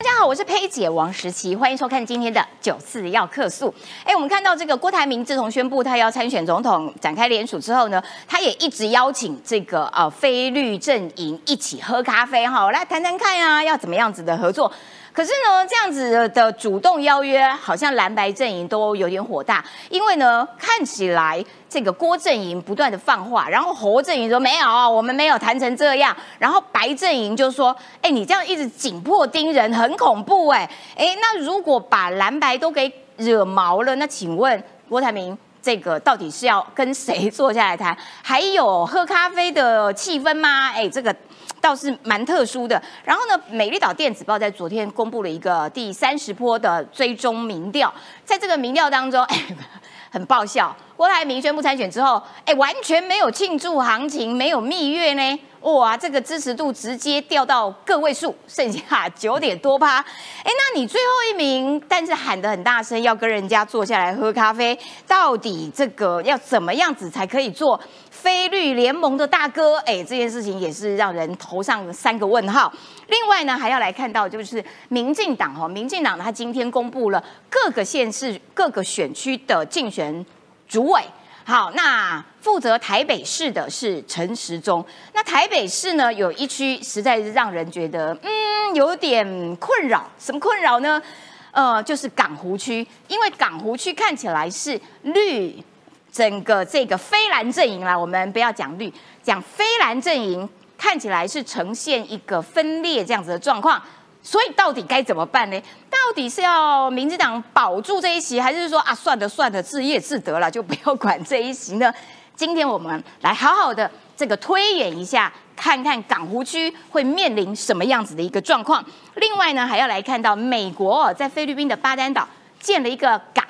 大家好，我是佩姐王时琪，欢迎收看今天的九四要客诉。哎，我们看到这个郭台铭自从宣布他要参选总统，展开联署之后呢，他也一直邀请这个呃非律阵营一起喝咖啡哈，来谈谈看呀，要怎么样子的合作。可是呢，这样子的主动邀约，好像蓝白阵营都有点火大，因为呢，看起来这个郭阵营不断的放话，然后侯阵营说没有，我们没有谈成这样，然后白阵营就说，哎，你这样一直紧迫盯人，很恐怖，哎，哎，那如果把蓝白都给惹毛了，那请问郭台铭这个到底是要跟谁坐下来谈？还有喝咖啡的气氛吗？哎，这个。倒是蛮特殊的。然后呢，美丽岛电子报在昨天公布了一个第三十波的追踪民调，在这个民调当中，哎，很爆笑。郭台铭宣布参选之后，哎，完全没有庆祝行情，没有蜜月呢。哇，这个支持度直接掉到个位数，剩下九点多趴。哎，那你最后一名，但是喊得很大声，要跟人家坐下来喝咖啡，到底这个要怎么样子才可以做非绿联盟的大哥？哎，这件事情也是让人头上三个问号。另外呢，还要来看到就是民进党哦，民进党他今天公布了各个县市各个选区的竞选主委。好，那负责台北市的是陈时中。那台北市呢，有一区实在是让人觉得，嗯，有点困扰。什么困扰呢？呃，就是港湖区，因为港湖区看起来是绿，整个这个非蓝阵营啦，我们不要讲绿，讲非蓝阵营，看起来是呈现一个分裂这样子的状况。所以到底该怎么办呢？到底是要民进党保住这一席，还是说啊，算了算了，自业自得了，就不要管这一席呢？今天我们来好好的这个推演一下，看看港湖区会面临什么样子的一个状况。另外呢，还要来看到美国在菲律宾的巴丹岛建了一个港，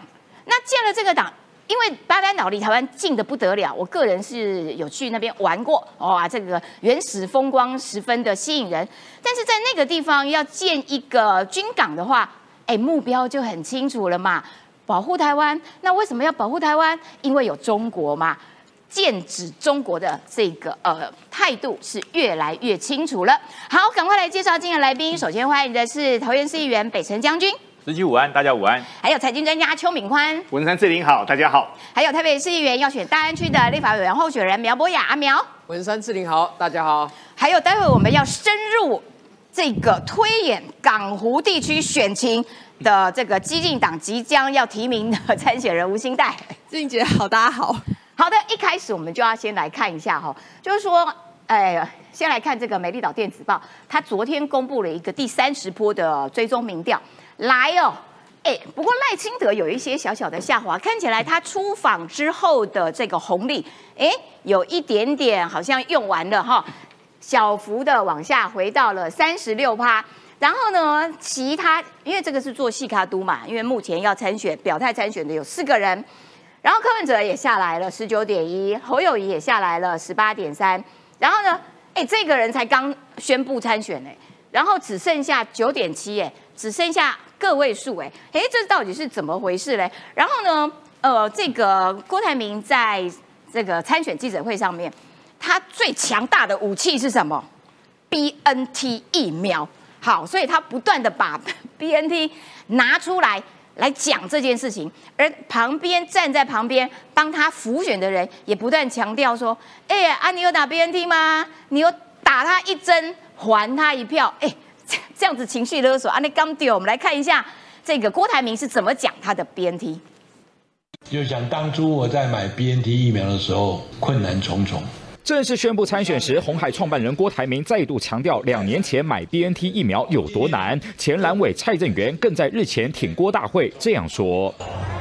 那建了这个港。因为巴丹岛离台湾近的不得了，我个人是有去那边玩过，哇，这个原始风光十分的吸引人。但是在那个地方要建一个军港的话，哎，目标就很清楚了嘛，保护台湾。那为什么要保护台湾？因为有中国嘛，剑指中国的这个呃态度是越来越清楚了。好，赶快来介绍今天来宾。首先欢迎的是桃园市议员北辰将军。司机午安，大家午安。还有财经专家邱敏宽，文山志玲好，大家好。还有台北市议员要选大安区的立法委员候选人苗博雅阿苗，文山志玲好，大家好。还有待会我们要深入这个推演港湖地区选情的这个激进党即将要提名的参选人吴兴代，志玲姐好，大家好。好的，一开始我们就要先来看一下哈，就是说，哎，先来看这个美丽岛电子报，它昨天公布了一个第三十波的追踪民调。来哦，哎，不过赖清德有一些小小的下滑，看起来他出访之后的这个红利，哎，有一点点好像用完了哈，小幅的往下回到了三十六趴。然后呢，其他因为这个是做细卡都嘛，因为目前要参选表态参选的有四个人，然后柯文哲也下来了十九点一，侯友谊也下来了十八点三，然后呢，哎，这个人才刚宣布参选哎，然后只剩下九点七哎，只剩下。个位数哎，哎，这到底是怎么回事嘞？然后呢，呃，这个郭台铭在这个参选记者会上面，他最强大的武器是什么？B N T 疫苗。好，所以他不断的把 B N T 拿出来来讲这件事情，而旁边站在旁边帮他辅选的人也不断强调说：，哎，啊，你有打 B N T 吗？你有打他一针，还他一票？哎。这样子情绪勒索啊！那刚丢，我们来看一下这个郭台铭是怎么讲他的 BNT。就想当初我在买 BNT 疫苗的时候，困难重重。正式宣布参选时，红海创办人郭台铭再度强调，两年前买 BNT 疫苗有多难。前蓝委蔡正元更在日前挺郭大会这样说：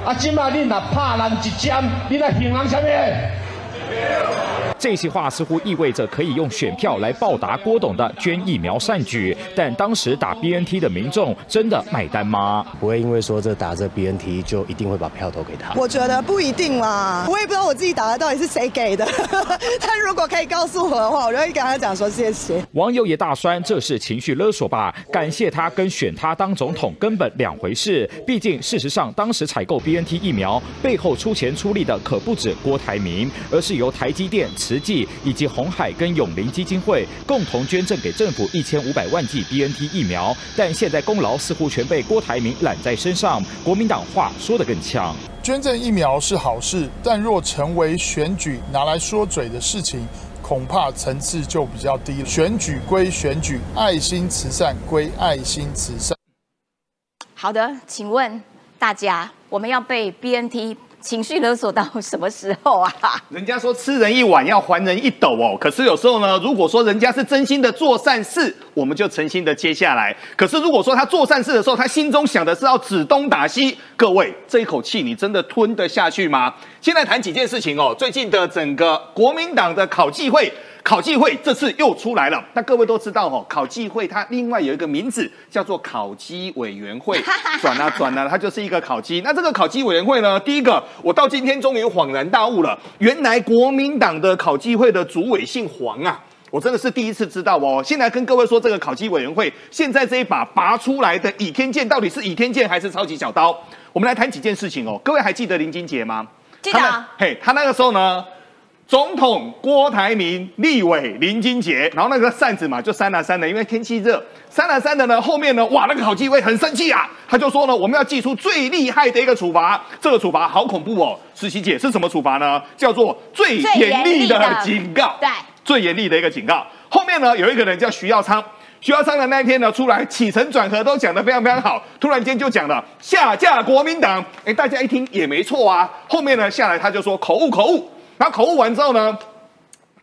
啊，今嘛你若怕人一针，你来行人什么？这些话似乎意味着可以用选票来报答郭董的捐疫苗善举，但当时打 BNT 的民众真的买单吗？不会因为说这打这 BNT 就一定会把票投给他？我觉得不一定啦，我也不知道我自己打的到底是谁给的。但如果可以告诉我的话，我就会跟他讲说谢谢。网友也大酸，这是情绪勒索吧？感谢他跟选他当总统根本两回事。毕竟事实上，当时采购 BNT 疫苗背后出钱出力的可不止郭台铭，而是由台积电。慈济以及红海跟永林基金会共同捐赠给政府一千五百万剂 BNT 疫苗，但现在功劳似乎全被郭台铭揽在身上。国民党话说得更呛：捐赠疫苗是好事，但若成为选举拿来说嘴的事情，恐怕层次就比较低了。选举归选举，爱心慈善归爱心慈善。好的，请问大家，我们要被 BNT 情绪勒索到什么时候啊？人家说吃人一碗要还人一斗哦，可是有时候呢，如果说人家是真心的做善事，我们就诚心的接下来。可是如果说他做善事的时候，他心中想的是要指东打西，各位这一口气你真的吞得下去吗？现在谈几件事情哦，最近的整个国民党的考纪会。考纪会这次又出来了，那各位都知道哦，考纪会它另外有一个名字叫做考基委员会，转啊转啊，它就是一个考基。那这个考基委员会呢，第一个我到今天终于恍然大悟了，原来国民党的考纪会的主委姓黄啊，我真的是第一次知道哦。先来跟各位说，这个考基委员会现在这一把拔出来的倚天剑到底是倚天剑还是超级小刀？我们来谈几件事情哦。各位还记得林金杰吗？记得。嘿，他那个时候呢？总统郭台铭、立委林金杰，然后那个扇子嘛就扇了扇的，因为天气热，扇了扇的呢。后面呢，哇，那个好纪委很生气啊，他就说呢，我们要祭出最厉害的一个处罚，这个处罚好恐怖哦。实习姐是什么处罚呢？叫做最严厉的警告，对，最严厉的一个警告。后面呢，有一个人叫徐耀昌，徐耀昌的那一天呢出来起承转合都讲得非常非常好，突然间就讲了下架国民党，哎，大家一听也没错啊。后面呢下来他就说口误口误。然后口误完之后呢，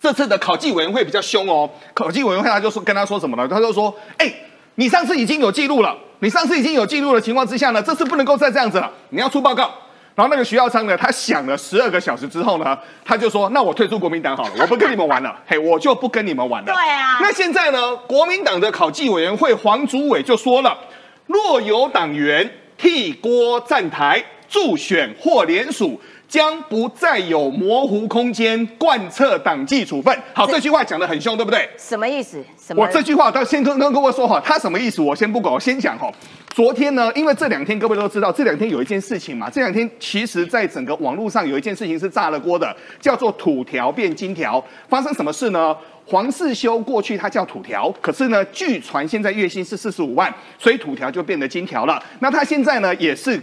这次的考纪委员会比较凶哦。考纪委员会他就说跟他说什么呢？他就说：“哎，你上次已经有记录了，你上次已经有记录的情况之下呢，这次不能够再这样子了，你要出报告。”然后那个徐耀昌呢，他想了十二个小时之后呢，他就说：“那我退出国民党好了，我不跟你们玩了，嘿，我就不跟你们玩了。”对啊。那现在呢，国民党的考纪委员会黄祖伟就说了：“若有党员替郭站台助选或联署。”将不再有模糊空间，贯彻党纪处分。好，这句话讲得很凶，对不对？什么意思？什么？我这句话，他先跟跟各位说哈，他什么意思？我先不管，我先讲哈。昨天呢，因为这两天各位都知道，这两天有一件事情嘛。这两天其实，在整个网络上有一件事情是炸了锅的，叫做土条变金条。发生什么事呢？黄世修过去他叫土条，可是呢，据传现在月薪是四十五万，所以土条就变得金条了。那他现在呢，也是。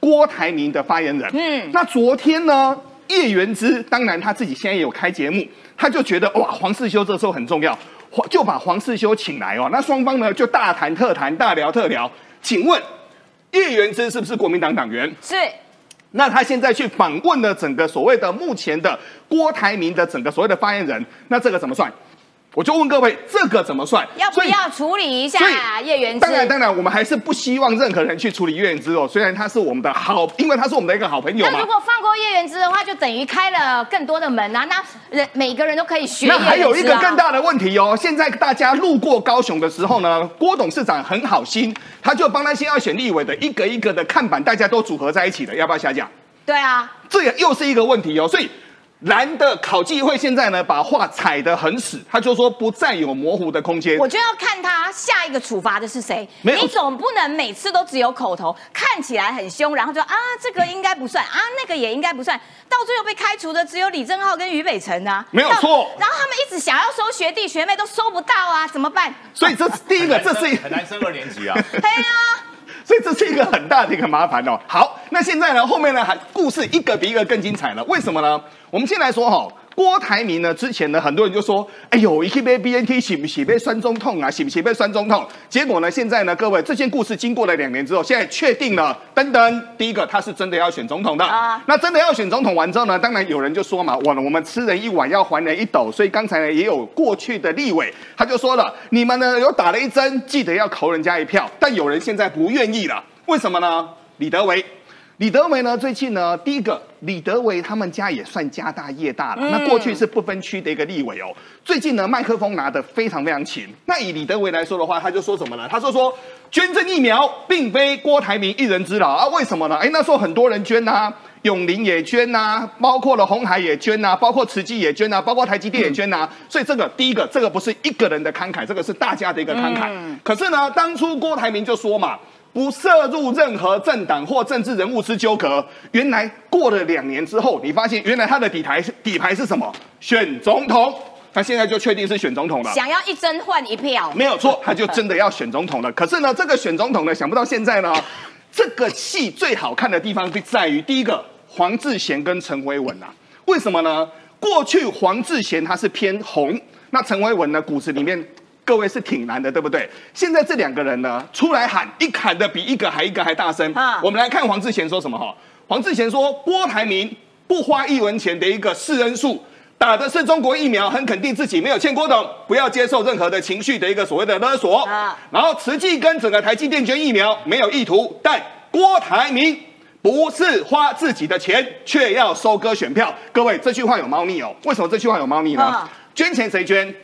郭台铭的发言人，嗯，那昨天呢，叶元之当然他自己现在也有开节目，他就觉得哇，黄世修这时候很重要，就把黄世修请来哦，那双方呢就大谈特谈，大聊特聊。请问叶元之是不是国民党党员？是。那他现在去访问了整个所谓的目前的郭台铭的整个所谓的发言人，那这个怎么算？我就问各位，这个怎么算？要不要处理一下叶元之？当然，当然，我们还是不希望任何人去处理叶元之哦。虽然他是我们的好，因为他是我们的一个好朋友那如果放过叶元之的话，就等于开了更多的门啊！那人每个人都可以学。那还有一个更大的问题哦。现在大家路过高雄的时候呢，郭董事长很好心，他就帮那些要选立委的一个一个的看板，大家都组合在一起的，要不要下架？对啊，这也又是一个问题哦。所以。蓝的考纪会现在呢，把话踩得很死，他就说不再有模糊的空间。我就要看他下一个处罚的是谁。你总不能每次都只有口头，看起来很凶，然后就啊这个应该不算啊那个也应该不算，到最后被开除的只有李正浩跟俞北辰啊。没有错。然后他们一直想要收学弟学妹都收不到啊，怎么办？所以这是第一个，这是很难升二年级啊。对啊。所以这是一个很大的一个麻烦哦。好，那现在呢，后面呢还故事一个比一个更精彩了。为什么呢？我们先来说哈，郭台铭呢，之前呢很多人就说，哎呦，一被 BNT 洗不洗被酸中痛啊，洗不洗被酸中痛？结果呢，现在呢，各位这件故事经过了两年之后，现在确定了，噔噔，第一个他是真的要选总统的啊。那真的要选总统完之后呢，当然有人就说嘛，我我们吃人一碗要还人一斗，所以刚才呢也有过去的立委他就说了，你们呢有打了一针，记得要投人家一票。但有人现在不愿意了，为什么呢？李德维。李德维呢？最近呢，第一个，李德维他们家也算家大业大了。那过去是不分区的一个立委哦。最近呢，麦克风拿得非常非常勤。那以李德维来说的话，他就说什么呢？他说说捐赠疫苗并非郭台铭一人之劳啊？为什么呢？哎，那时候很多人捐呐，永林也捐呐，包括了红海也捐呐，包括慈济也捐呐，包括台积电也捐呐。所以这个第一个，这个不是一个人的慷慨，这个是大家的一个慷慨。可是呢，当初郭台铭就说嘛。不涉入任何政党或政治人物之纠葛。原来过了两年之后，你发现原来他的底牌是底牌是什么？选总统。他现在就确定是选总统了。想要一针换一票，没有错，他就真的要选总统了。可是呢，这个选总统呢，想不到现在呢，这个戏最好看的地方就在于第一个黄志贤跟陈维文啊。为什么呢？过去黄志贤他是偏红，那陈维文呢，骨子里面各位是挺难的，对不对？现在这两个人呢，出来喊，一喊的比一个还一个还大声。我们来看黄志贤说什么哈？黄志贤说，郭台铭不花一文钱的一个示恩术。打的是中国疫苗，很肯定自己没有欠郭董，不要接受任何的情绪的一个所谓的勒索。然后慈济跟整个台积电捐疫苗没有意图，但郭台铭不是花自己的钱，却要收割选票。各位，这句话有猫腻哦。为什么这句话有猫腻呢？捐钱谁捐？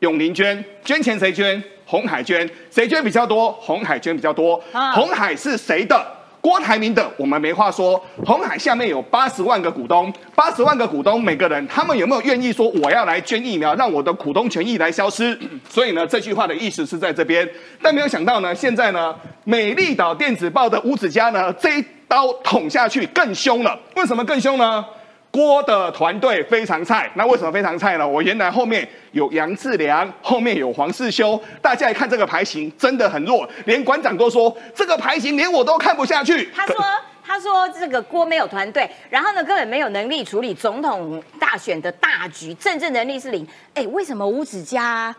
永林捐。捐钱谁捐？红海捐。谁捐比较多？红海捐比较多。红海是谁的？郭台铭的，我们没话说。红海下面有八十万个股东，八十万个股东，每个人他们有没有愿意说我要来捐疫苗，让我的股东权益来消失？所以呢，这句话的意思是在这边。但没有想到呢，现在呢，美丽岛电子报的吴子嘉呢，这一刀捅下去更凶了。为什么更凶呢？郭的团队非常菜，那为什么非常菜呢？我原来后面有杨志良，后面有黄世修，大家一看这个牌型真的很弱，连馆长都说这个牌型连我都看不下去。他说他说这个郭没有团队，然后呢根本没有能力处理总统大选的大局，政治能力是零。哎，为什么吴子嘉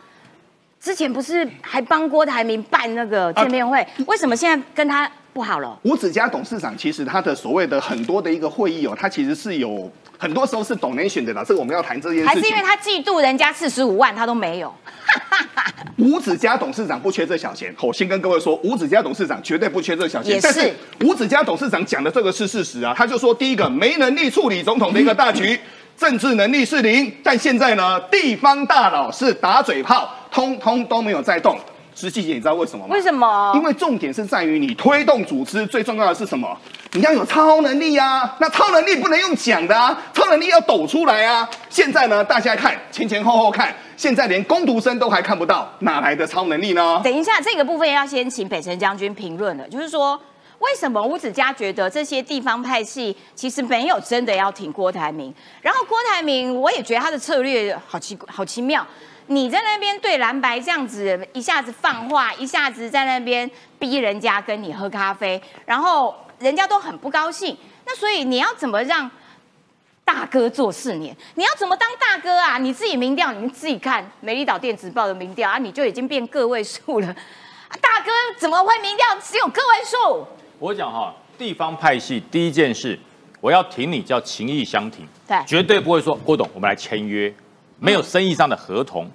之前不是还帮郭台铭办那个见面会？为什么现在跟他不好了？吴子嘉董事长其实他的所谓的很多的一个会议哦，他其实是有。很多时候是董年选的啦，这个我们要谈这件事情。还是因为他嫉妒人家四十五万，他都没有。吴子嘉董事长不缺这小钱，我先跟各位说，吴子嘉董事长绝对不缺这小钱。但是吴子嘉董事长讲的这个是事实啊，他就说第一个没能力处理总统的一个大局，政治能力是零。但现在呢，地方大佬是打嘴炮，通通都没有在动。实际姐，你知道为什么吗？为什么？因为重点是在于你推动组织，最重要的是什么？你要有超能力啊！那超能力不能用讲的啊，超能力要抖出来啊！现在呢，大家看前前后后看，现在连攻读生都还看不到，哪来的超能力呢？等一下，这个部分要先请北辰将军评论了，就是说，为什么吴子嘉觉得这些地方派系其实没有真的要挺郭台铭？然后郭台铭，我也觉得他的策略好奇好奇妙。你在那边对蓝白这样子一下子放话，一下子在那边逼人家跟你喝咖啡，然后人家都很不高兴。那所以你要怎么让大哥做四年？你要怎么当大哥啊？你自己民调，你们自己看《美丽岛电子报》的民调啊，你就已经变个位数了。大哥怎么会民调只有个位数？我讲哈，地方派系第一件事，我要挺你叫情义相挺，对，绝对不会说郭董，我们来签约，没有生意上的合同。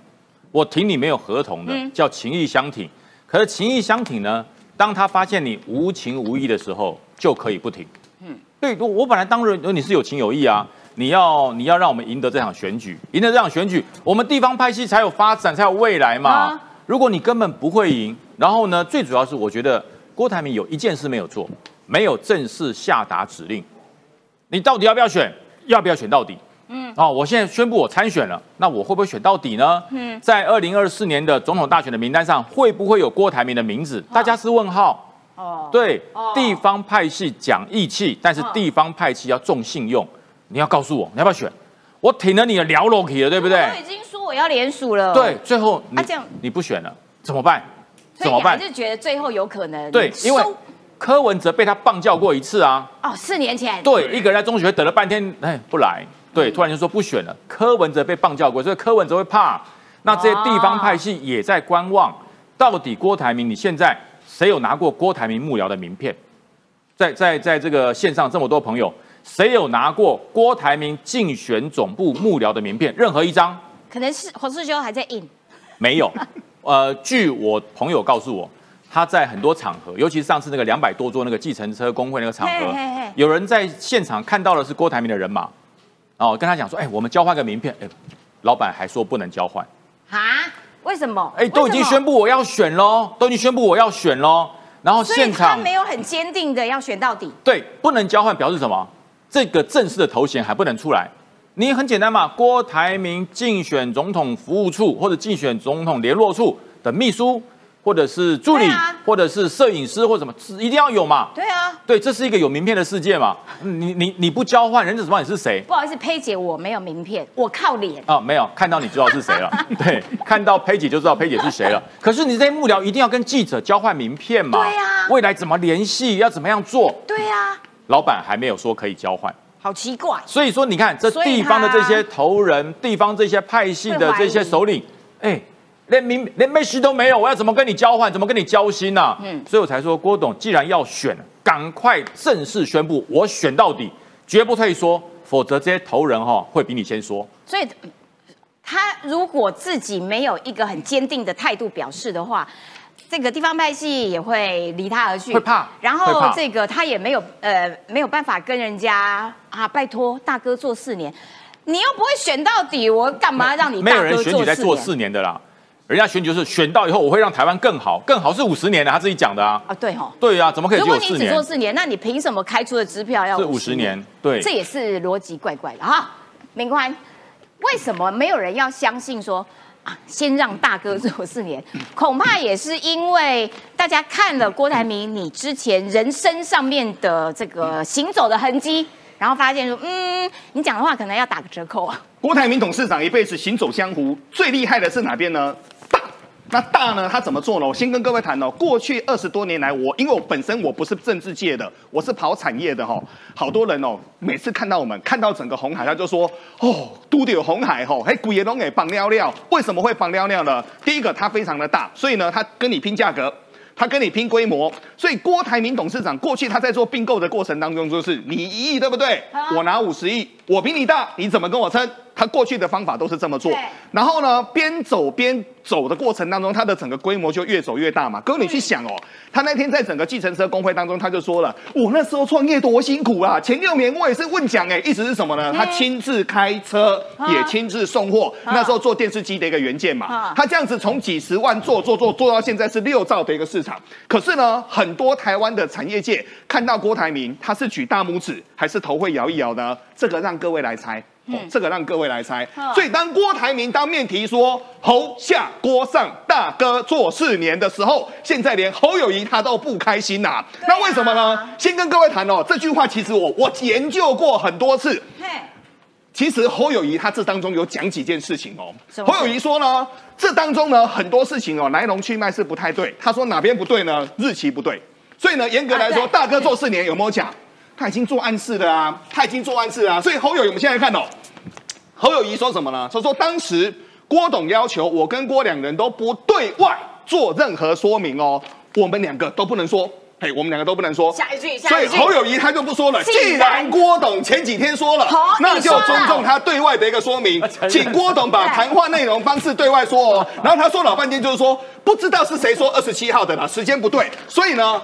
我挺你没有合同的，叫情义相挺。可是情义相挺呢？当他发现你无情无义的时候，就可以不挺。嗯，对，我本来当然你是有情有义啊，你要你要让我们赢得这场选举，赢得这场选举，我们地方派系才有发展，才有未来嘛。如果你根本不会赢，然后呢，最主要是我觉得郭台铭有一件事没有做，没有正式下达指令，你到底要不要选？要不要选到底？嗯，哦，我现在宣布我参选了，那我会不会选到底呢？嗯，在二零二四年的总统大选的名单上，会不会有郭台铭的名字？大家是问号。哦，对，地方派系讲义气，但是地方派系要重信用。你要告诉我，你要不要选？我挺了你的聊楼梯了，对不对？我已经说我要联署了。对，最后你这样你不选了，怎么办？怎么办？还是觉得最后有可能？对，因为柯文哲被他棒叫过一次啊。哦，四年前。对，一个人在中学等了半天，哎，不来。对，突然就说不选了。柯文哲被棒叫过，所以柯文哲会怕。那这些地方派系也在观望，到底郭台铭，你现在谁有拿过郭台铭幕僚的名片？在在在这个线上这么多朋友，谁有拿过郭台铭竞选总部幕僚的名片？任何一张？可能是黄世修还在印。没有。呃，据我朋友告诉我，他在很多场合，尤其是上次那个两百多桌那个计程车工会那个场合，有人在现场看到的是郭台铭的人马。哦，跟他讲说，哎，我们交换个名片，哎，老板还说不能交换，啊？为什么？哎，都已经宣布我要选喽，都已经宣布我要选喽，然后现场他没有很坚定的要选到底，对，不能交换表示什么？这个正式的头衔还不能出来，你很简单嘛，郭台铭竞选总统服务处或者竞选总统联络处的秘书，或者是助理啊，或者是摄影师或什么，一定要有嘛。对啊，对，这是一个有名片的世界嘛。你你你不交换，人怎么知道你是谁？不好意思，佩姐，我没有名片，我靠脸。啊，没有看到你知道是谁了。对，看到佩姐就知道佩姐是谁了。可是你这些幕僚一定要跟记者交换名片嘛？对啊未来怎么联系，要怎么样做？对啊，老板还没有说可以交换。好奇怪。所以说，你看这地方的这些头人，地方这些派系的这些首领，哎，连名连妹婿都没有，我要怎么跟你交换？怎么跟你交心呢、啊？嗯，所以我才说，郭董既然要选，赶快正式宣布，我选到底，绝不退缩，否则这些头人哈、会比你先说。所以呃他如果自己没有一个很坚定的态度表示的话，这个地方派系也会离他而去，会怕然后这个他也没有呃没有办法跟人家啊，拜托大哥做四年，你又不会选到底，我干嘛让你没有人选举在做？四年的啦，人家选举是选到以后，我会让台湾更好，更好是五十年的，他自己讲的啊。啊，对哦。对啊，怎么可以只如果你只？做四年，那你凭什么开出的支票要是五十年，对这也是逻辑怪怪的哈。明官，为什么没有人要相信说啊，先让大哥做四年？恐怕也是因为大家看了郭台铭你之前人生上面的这个行走的痕迹，然后发现说，嗯，你讲的话可能要打个折扣啊。郭台铭董事长一辈子行走江湖，最厉害的是哪边呢？大。那大呢？他怎么做呢？我先跟各位谈哦。过去二十多年来，我因为我本身我不是政治界的，我是跑产业的哈、好多人哦，每次看到我们看到整个红海，他就说哦，都得有红海吼，嘿，鬼也都给绑尿尿。为什么会绑尿尿呢？第一个，它非常的大，所以呢，它跟你拼价格。他跟你拼规模，所以郭台铭董事长过去他在做并购的过程当中，就是你一亿对不对？我拿五十亿，我比你大，你怎么跟我称？他过去的方法都是这么做。然后呢，边走边走的过程当中，他的整个规模就越走越大嘛。各位你去想哦，他那天在整个计程车工会当中，他就说了，我那时候创业多辛苦啊，前六年我也是问奖哎，意思是什么呢？他亲自开车，也亲自送货，那时候做电视机的一个元件嘛啊，他这样子从几十万做做做做到现在是六兆的一个市场。可是呢，很多台湾的产业界看到郭台铭，他是举大拇指还是头会摇一摇呢？这个让各位来猜。哦，这个让各位来猜。所以当郭台铭当面提说侯下郭上大哥做四年的时候，现在连侯友谊他都不开心呐、那为什么呢？先跟各位谈哦，这句话其实我我研究过很多次。嘿，其实侯友谊他这当中有讲几件事情哦侯友谊说呢，这当中呢很多事情哦来龙去脉是不太对。他说哪边不对呢？日期不对。所以呢，严格来说，大哥做四年有没有讲？他已经做暗示了啊，他已经做暗示了、啊。所以侯友谊我们现在看哦，侯友谊说什么呢？他说当时郭董要求我跟郭两人都不对外做任何说明哦，我们两个都不能说。嘿，我们两个都不能说。下一句下所以侯友谊他就不说了。既既然然郭董前几天说了好，那就尊重他对外的一个说明请郭董把谈话内容方式对外说哦。然后他说老半天就是说，不知道是谁说二十七号的啦，时间不对。所以呢，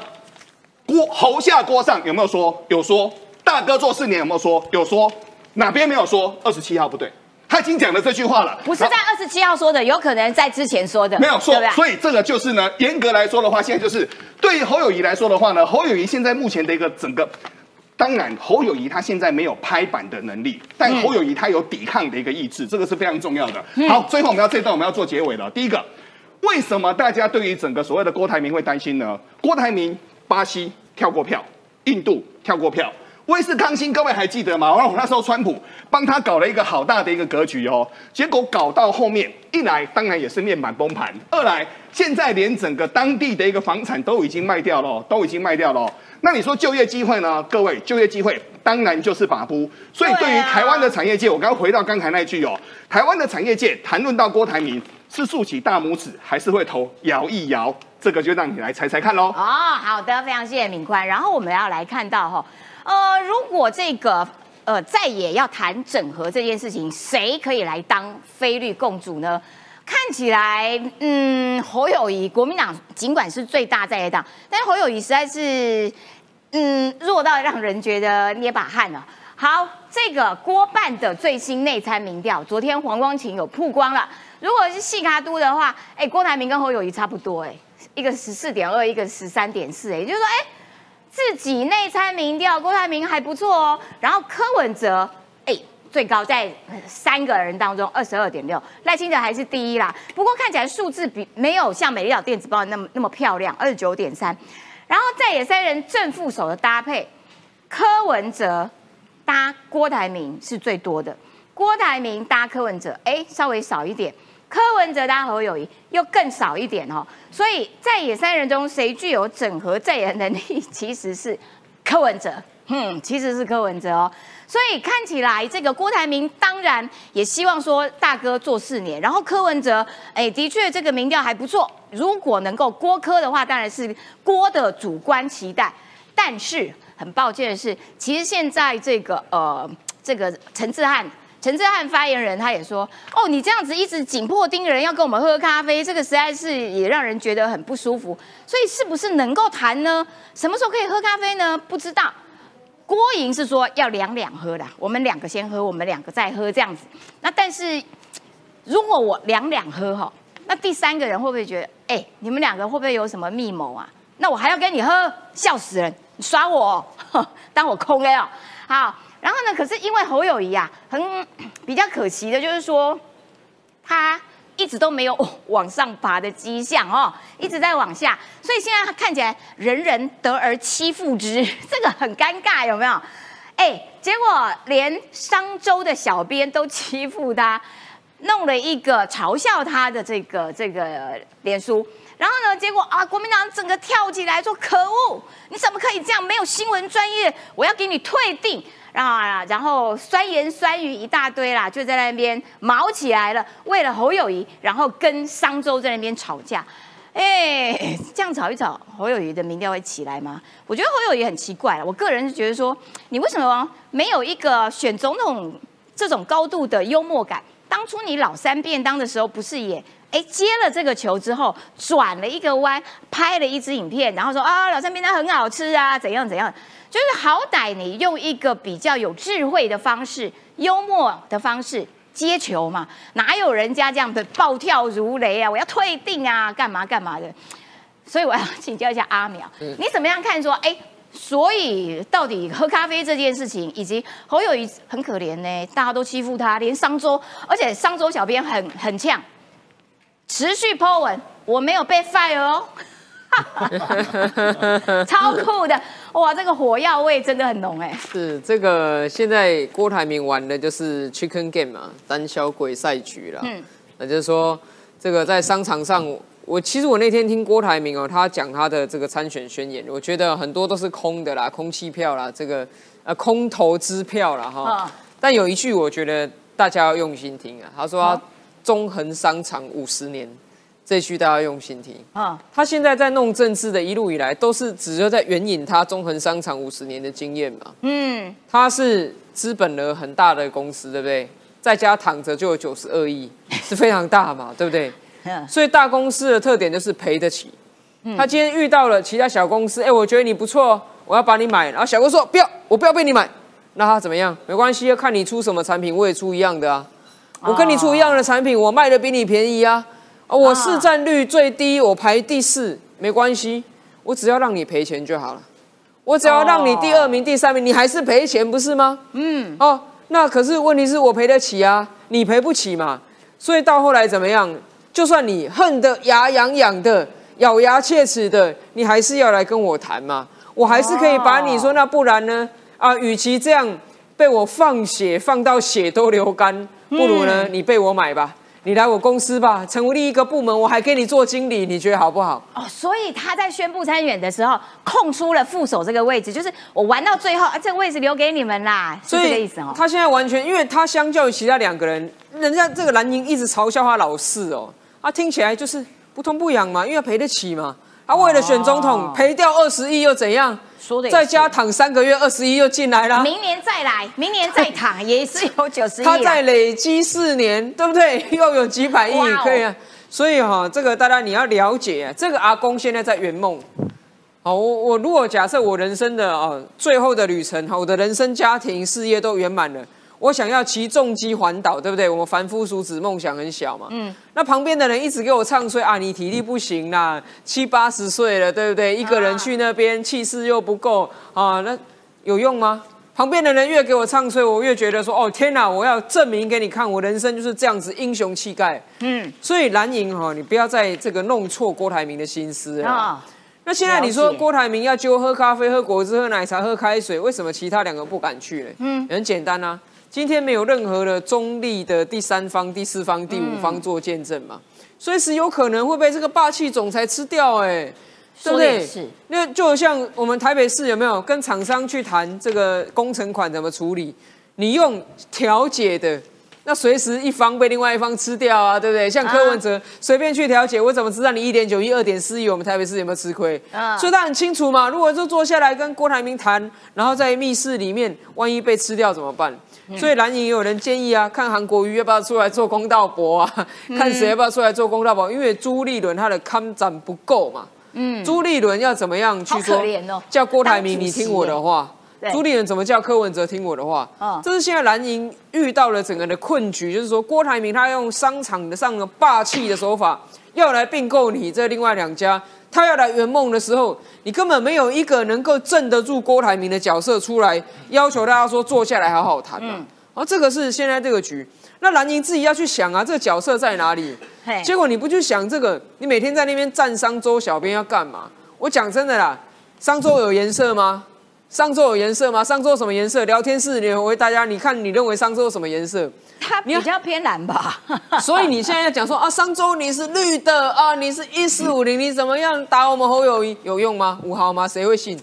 郭侯下锅上有没有说？有说。大哥做四年有没有说？有说。哪边没有说？二十七号不对。他已经讲了这句话了，不是在二十七号说的，有可能在之前说的，没有错对，对所以这个就是呢，严格来说的话，现在就是对于侯友谊来说的话呢，侯友谊现在目前的一个整个。当然，侯友谊他现在没有拍板的能力，但侯友谊他有抵抗的一个意志，这个是非常重要的。好，最后我们要这一段我们要做结尾了。第一个，为什么大家对于整个所谓的郭台铭会担心呢？郭台铭巴西跳过票，印度跳过票，威斯康星各位还记得吗？然后那时候川普帮他搞了一个好大的一个格局哦，结果搞到后面，一来当然也是面板崩盘，二来现在连整个当地的一个房产都已经卖掉了，都已经卖掉了。那你说就业机会呢？各位，就业机会当然就是把布。所以对于台湾的产业界，我刚刚回到刚才那句哦，台湾的产业界谈论到郭台铭是竖起大拇指，还是会头摇一摇？这个就让你来猜猜看喽。哦，好的，非常谢谢敏宽。然后我们要来看到哈，呃，如果这个呃在野要谈整合这件事情，谁可以来当非绿共主呢？看起来，嗯，侯友谊，国民党尽管是最大在野党，但是侯友谊实在是，嗯，弱到让人觉得捏把汗了。好，这个郭办的最新内参民调，昨天黄光琴有曝光了。如果是细卡都的话，哎，郭台铭跟侯友谊差不多，哎，一个十四点二，一个十三点四，也就是说，哎，自己内参民调，郭台铭还不错哦。然后柯文哲，哎，最高在三个人当中二十二点六，赖清德还是第一啦。不过看起来数字比没有像美丽岛电子报那么那么漂亮，二十九点三。然后在野三人正副手的搭配，柯文哲搭郭台铭是最多的，郭台铭搭柯文哲，哎，稍微少一点。柯文哲搭侯友谊又更少一点哦，所以在野三人中，谁具有整合在野能力，其实是柯文哲。嗯，其实是柯文哲哦，所以看起来这个郭台铭当然也希望说大哥做四年，然后柯文哲，哎，的确这个民调还不错，如果能够郭柯的话，当然是郭的主观期待。但是很抱歉的是，其实现在这个呃，这个陈志汉，陈志汉发言人他也说，哦，你这样子一直紧迫盯人要跟我们喝咖啡，这个实在是也让人觉得很不舒服。所以是不是能够谈呢？什么时候可以喝咖啡呢？不知道。郭莹是说要两两喝的，我们两个先喝，我们两个再喝这样子。那但是如果我两两喝哈，那第三个人会不会觉得，哎，你们两个会不会有什么密谋啊？那我还要跟你喝，笑死人！你耍我，当我空 A 哦。好，然后呢？可是因为侯友谊啊，很比较可惜的就是说他。一直都没有往上爬的迹象哦，一直在往下，所以现在看起来人人得而欺负之，这个很尴尬，有没有？哎，结果连商周的小编都欺负他，弄了一个嘲笑他的这个这个脸书，然后呢，结果啊，国民党整个跳起来说：“可恶，你怎么可以这样？没有新闻专业，我要给你退订。”然后啊，然后酸言酸语一大堆啦，就在那边毛起来了。为了侯友谊，然后跟商周在那边吵架。哎，这样吵一吵，侯友谊的民调会起来吗？我觉得侯友谊很奇怪。我个人是觉得说，你为什么没有一个选总统这种高度的幽默感？当初你老三便当的时候，不是也哎接了这个球之后，转了一个弯，拍了一支影片，然后说啊老三便当很好吃啊，怎样怎样。就是好歹你用一个比较有智慧的方式、幽默的方式接球嘛，哪有人家这样的暴跳如雷啊？我要退订啊，干嘛干嘛的？所以我要请教一下阿苗，你怎么样看说？哎，所以到底喝咖啡这件事情，以及侯友谊很可怜呢，大家都欺负他，连商周，而且商周小编很很呛，持续 po 文，我没有被 fire 哦。超酷的哇！这个火药味真的很浓哎。是这个现在郭台铭玩的就是 Chicken Game 嘛，胆小鬼赛局了。嗯，那就是说这个在商场上，我其实我那天听郭台铭哦，他讲他的这个参选宣言，我觉得很多都是空的啦，空气票啦，这个呃空头支票啦哈。但有一句我觉得大家要用心听啊，他说中恒商场五十年。这句大家用心听啊！他现在在弄政治的一路以来，都是只是在援引他中恒商场五十年的经验嘛。嗯，他是资本额很大的公司，对不对？在家躺着就有九十二亿，是非常大嘛，对不对？所以大公司的特点就是赔得起。他今天遇到了其他小公司，哎，我觉得你不错，我要把你买。然后小公司说不要，我不要被你买。那他怎么样？没关系，要看你出什么产品，我也出一样的啊。我跟你出一样的产品，我卖的比你便宜啊。我市占率最低，我排第四，没关系，我只要让你赔钱就好了。我只要让你第二名、第三名，你还是赔钱，不是吗？嗯，哦，那可是问题是我赔得起啊，你赔不起嘛。所以到后来怎么样？就算你恨得牙痒痒的、咬牙切齿的，你还是要来跟我谈嘛。我还是可以把你说，那不然呢？啊，与其这样被我放血放到血都流干，不如呢，你被我买吧。你来我公司吧，成立一个部门，我还给你做经理，你觉得好不好？哦，所以他在宣布参选的时候，空出了副手这个位置，就是我玩到最后，啊，这个位置留给你们啦，是这个意思哦。他现在完全，因为他相较于其他两个人，人家这个蓝营一直嘲笑他老四哦，啊听起来就是不痛不痒嘛，因为赔得起嘛。他为了选总统，赔掉二十亿又怎样？在家躺三个月，二十一又进来了。明年再来，明年再躺也是有九十亿。他在累积四年，对不对？又有几百亿可以啊。所以哈，这个大家你要了解，这个阿公现在在圆梦。好，我我如果假设我人生的啊最后的旅程，我的人生、家庭、事业都圆满了。我想要骑重机环岛，对不对？我们凡夫俗子梦想很小嘛。嗯。那旁边的人一直给我唱衰啊，你体力不行啦，七八十岁了，对不对？一个人去那边气势又不够啊，那有用吗？旁边的人越给我唱衰，我越觉得说，哦天哪，我要证明给你看，我人生就是这样子英雄气概。嗯，所以蓝营哈，你不要在这个弄错郭台铭的心思啊。那现在你说郭台铭要揪喝咖啡、喝果汁、喝奶茶、喝开水，为什么其他两个不敢去呢？嗯，很简单啊，今天没有任何的中立的第三方、第四方、第五方做见证嘛，随时有可能会被这个霸气总裁吃掉哎。对不对？那就像我们台北市有没有跟厂商去谈这个工程款怎么处理？你用调解的，那随时一方被另外一方吃掉啊，对不对？像柯文哲随便去调解，我怎么知道你一点九亿、二点四亿，我们台北市有没有吃亏？所以他很清楚嘛。如果说坐下来跟郭台铭谈，然后在密室里面，万一被吃掉怎么办？所以蓝营也有人建议啊，看韩国瑜要不要出来做公道博啊？看谁要不要出来做公道博？因为朱立伦他的看展不够嘛。嗯，朱立伦要怎么样去说？叫郭台铭，你听我的话。朱立伦怎么叫柯文哲听我的话？这是现在蓝营遇到了整个的困局，就是说郭台铭他用商场的上的霸气的手法要来并购你这另外两家，他要来圆梦的时候，你根本没有一个能够镇得住郭台铭的角色出来，要求大家说坐下来好好谈嘛。而这个是现在这个局。那蓝营自己要去想啊，这个角色在哪里？结果你不去想这个，你每天在那边站商周小编要干嘛？我讲真的啦，商周有颜色吗？商周有颜色吗？上周什么颜色？聊天室里回大家，你看你认为上周什么颜色？它比较偏蓝吧。所以你现在要讲说啊，上周你是绿的啊，你是一四五零，你怎么样打我们侯友谊有用吗？五号吗？谁会信？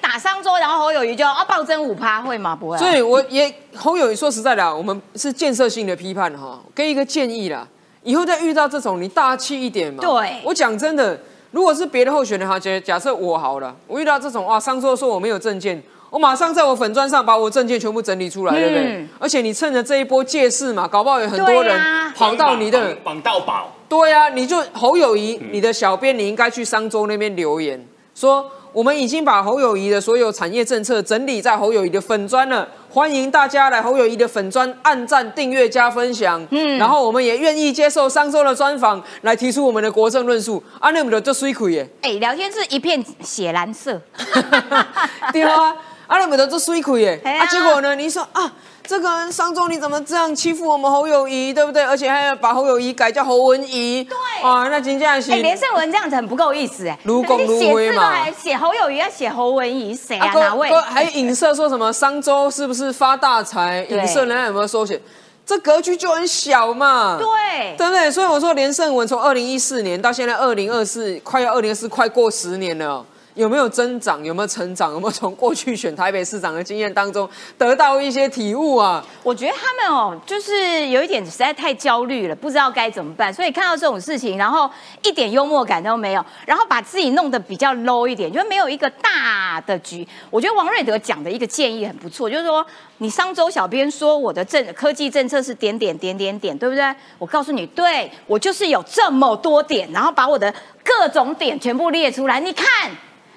打上周，然后侯友谊就啊暴增五趴，会吗？不会。所以我也侯友谊说实在的，我们是建设性的批判哈，给一个建议啦，以后再遇到这种，你大气一点嘛。对。我讲真的，如果是别的候选人哈，假假设我好了，我遇到这种哇，商周说我没有证件，我马上在我粉砖上把我证件全部整理出来，对不对？而且你趁着这一波借势嘛，搞不好有很多人跑到你的绑到宝。对呀，你就侯友谊，你的小编你应该去商周那边留言说。我们已经把侯友谊的所有产业政策整理在侯友谊的粉砖了，欢迎大家来侯友谊的粉砖按赞、订阅、加分享。嗯，然后我们也愿意接受商周的专访，来提出我们的国政论述。啊，那么的就水亏耶！哎，聊天是一片血蓝色，对啊，啊，那么的就水亏耶！啊，结果呢？你说啊？这个商周你怎么这样欺负我们侯友谊，对不对？而且还要把侯友谊改叫侯文怡，对啊，那金佳熙，哎，连胜文这样子很不够意思哎，如公如威嘛，写侯友谊要写侯文怡，谁啊？哪位？还影射说什么商周是不是发大财？影射人家有没有收钱？这格局就很小嘛，对，对不对？所以我说连胜文从二零一四年到现在二零二四，快要二零二四，快过十年了。有没有增长？有没有成长？有没有从过去选台北市长的经验当中得到一些体悟啊？我觉得他们哦，就是有一点实在太焦虑了，不知道该怎么办。所以看到这种事情，然后一点幽默感都没有，然后把自己弄得比较 low 一点，就没有一个大的局。我觉得王瑞德讲的一个建议很不错，就是说你上周小编说我的政科技政策是点点点点点，对不对？我告诉你，对我就是有这么多点，然后把我的各种点全部列出来，你看。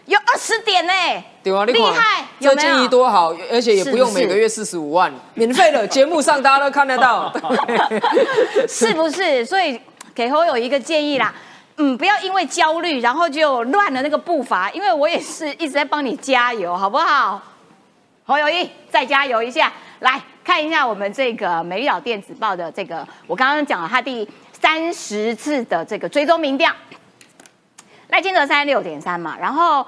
有二十点呢，对啊，厉害，这建议多好，而且也不用每个月四十五万，免费的，节目上大家都看得到，是不是？所以给侯友一个建议啦，嗯，不要因为焦虑，然后就乱了那个步伐，因为我也是一直在帮你加油，好不好？侯友谊，再加油一下，来看一下我们这个《美丽岛电子报》的这个，我刚刚讲了他第三十次的这个追踪民调。赖清德三十六点三嘛，然后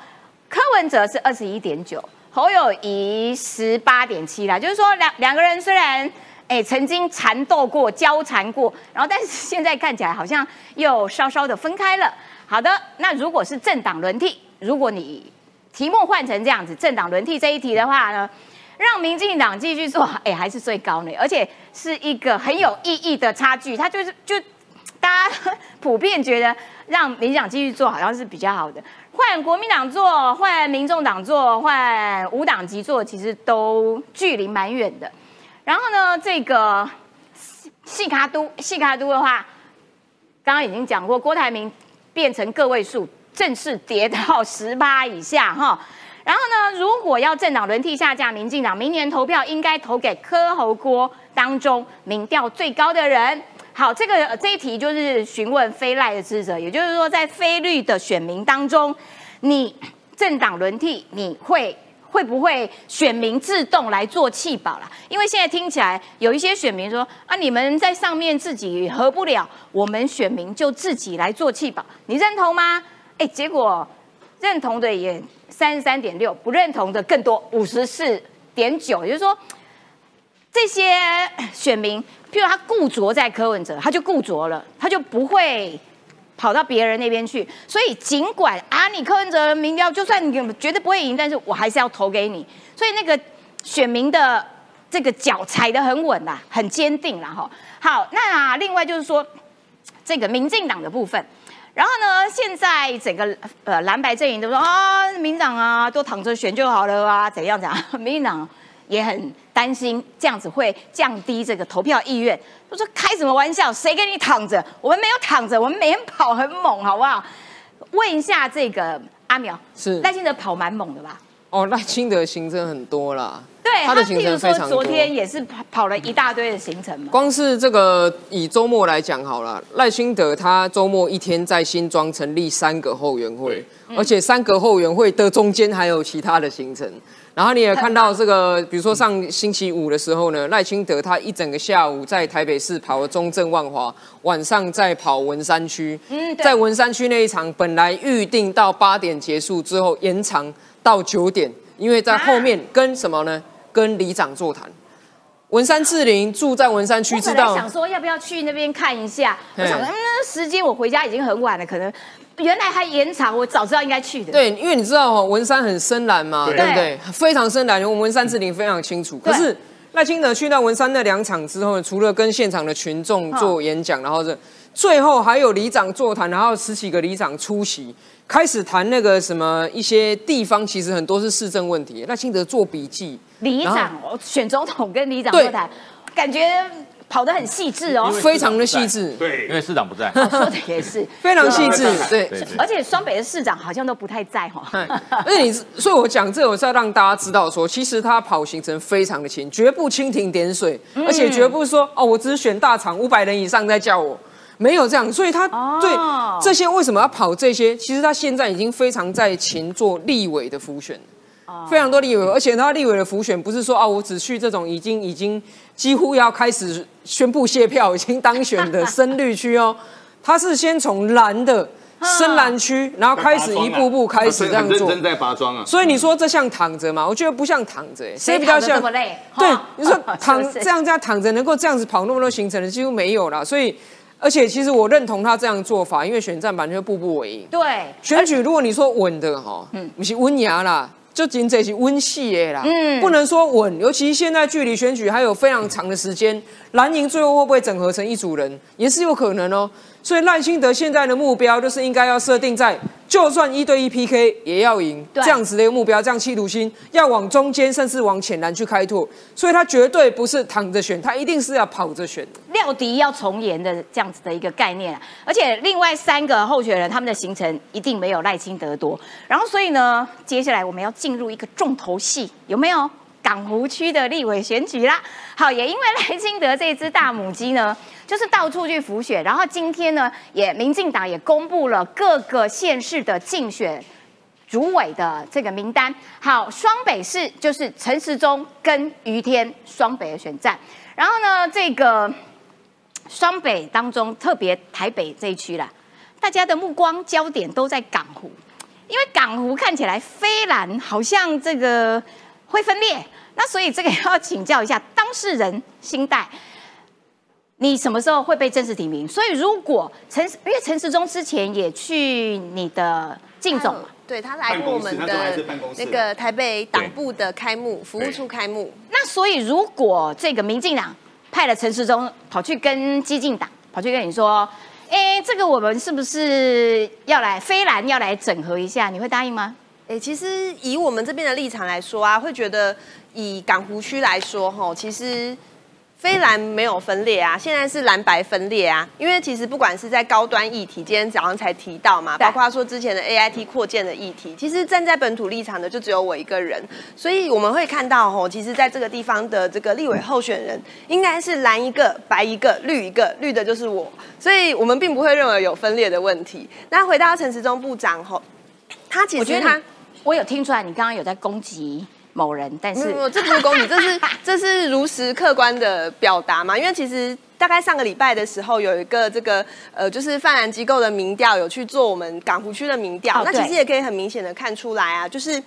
柯文哲是二十一点九，侯友谊十八点七啦。就是说两两个人虽然哎曾经缠斗过、交缠过，然后但是现在看起来好像又稍稍的分开了。好的，那如果是政党轮替，如果你题目换成这样子，政党轮替这一题的话呢，让民进党继续做，哎还是最高呢，而且是一个很有意义的差距，它就是就。大家普遍觉得让民进党继续做好像是比较好的，换国民党做，换民众党做，换无党籍做，其实都距离蛮远的。然后呢，这个细卡都细卡都的话，刚刚已经讲过，郭台铭变成个位数，正式跌到十八以下哈。然后呢，如果要政党轮替下降，民进党明年投票应该投给柯侯郭当中民调最高的人。好，这个这一题就是询问非赖的支持者，也就是说，在非绿的选民当中，你政党轮替，你会会不会选民自动来做弃保啦？因为现在听起来有一些选民说啊，你们在上面自己合不了，我们选民就自己来做弃保，你认同吗？哎，结果认同的也三十三点六，不认同的更多五十四点九，也就是说这些选民，譬如他固着在柯文哲，他就固着了，他就不会。跑到别人那边去，所以尽管啊，你柯文哲的民调就算你绝对不会赢，但是我还是要投给你。所以那个选民的这个脚踩得很稳啦，很坚定啦哈。好，那另外就是说这个民进党的部分，然后呢，现在整个呃蓝白阵营都说啊，民党啊都躺着选就好了啊，怎样怎样，民进党。也很担心这样子会降低这个投票意愿。他说：“开什么玩笑？谁跟你躺着？我们没有躺着，我们每天跑很猛，好不好？”问一下这个阿苗，是赖清德跑蛮猛的吧？哦，赖清德行程很多啦。对，他的行程非常多。昨天也是跑跑了一大堆的行程嘛。光是这个以周末来讲好了，赖清德他周末一天在新庄成立三个后援会，而且三个后援会的中间还有其他的行程。然后你也看到这个，比如说上星期五的时候呢，赖清德他一整个下午在台北市跑了中正万华，晚上再跑文山区。嗯，在文山区那一场本来预定到八点结束之后延长到九点，因为在后面跟什么呢？跟里长座谈。文山志玲住在文山区，知道想说要不要去那边看一下？我想，嗯，时间我回家已经很晚了，可能。原来还延长，我早知道应该去的。对，因为你知道文山很深蓝嘛，对不对？非常深蓝，我们文山志玲非常清楚。可是赖清德去到文山那两场之后，除了跟现场的群众做演讲，然后是最后还有里长座谈，然后十几个里长出席，开始谈那个什么一些地方，其实很多是市政问题。赖清德做笔记，里长选总统跟里长座谈，感觉。跑得很细致哦，非常的细致。对，因为市长不在。说的也是，非常细致。对，而且双北的市长好像都不太在哈。而且你，所以我讲这，我是要让大家知道说，其实他跑行程非常的勤，绝不蜻蜓点水，而且绝不是说哦，我只是选大厂五百人以上在叫我，没有这样。所以他对这些为什么要跑这些？其实他现在已经非常在勤做立委的浮选。非常多立委，而且他立委的浮选不是说啊，我只去这种已经已经几乎要开始宣布卸票、已经当选的深绿区哦，他是先从蓝的深蓝区，然后开始一步步开始这样做，正在拔桩啊。所以你说这像躺着吗？我觉得不像躺着，谁比较像？对，你说 躺这样这样躺着能够这样子跑那么多行程的几乎没有了。所以，而且其实我认同他这样做法，因为选战版就步步为营。对，选举如果你说稳的哈，嗯，不是温牙啦。就仅这是温系的啦，嗯，不能说稳，尤其现在距离选举还有非常长的时间，蓝营最后会不会整合成一组人，也是有可能哦。所以赖清德现在的目标就是应该要设定在，就算一对一 PK 也要赢这样子的一个目标，这样企图心要往中间甚至往浅蓝去开拓。所以他绝对不是躺着选，他一定是要跑着选，料敌要从严的这样子的一个概念。而且另外三个候选人他们的行程一定没有赖清德多。然后所以呢，接下来我们要进入一个重头戏，有没有？港湖区的立委选举啦，好，也因为赖清德这只大母鸡呢，就是到处去浮选，然后今天呢，也民进党也公布了各个县市的竞选主委的这个名单。好，双北市就是陈时中跟于天双北的选战，然后呢，这个双北当中特别台北这一区啦，大家的目光焦点都在港湖，因为港湖看起来非蓝，好像这个。会分裂，那所以这个要请教一下当事人心代，你什么时候会被正式提名？所以如果陈，因为陈时中之前也去你的竞总嘛，对他来过我们的那个台北党部的开幕服务处开幕。那所以如果这个民进党派了陈时中跑去跟激进党跑去跟你说，哎，这个我们是不是要来飞蓝要来整合一下？你会答应吗？哎，其实以我们这边的立场来说啊，会觉得以港湖区来说，哈，其实非蓝没有分裂啊，现在是蓝白分裂啊。因为其实不管是在高端议题，今天早上才提到嘛，包括说之前的 A I T 扩建的议题，其实站在本土立场的就只有我一个人，所以我们会看到，吼，其实在这个地方的这个立委候选人，应该是蓝一个、白一个、绿一个，绿的就是我，所以我们并不会认为有分裂的问题。那回到陈时中部长，吼，他其实他。我有听出来，你刚刚有在攻击某人，但是这不是攻击，这是 这是如实客观的表达嘛？因为其实大概上个礼拜的时候，有一个这个呃，就是泛蓝机构的民调有去做我们港湖区的民调，哦那其实也可以很明显的看出来啊，就是。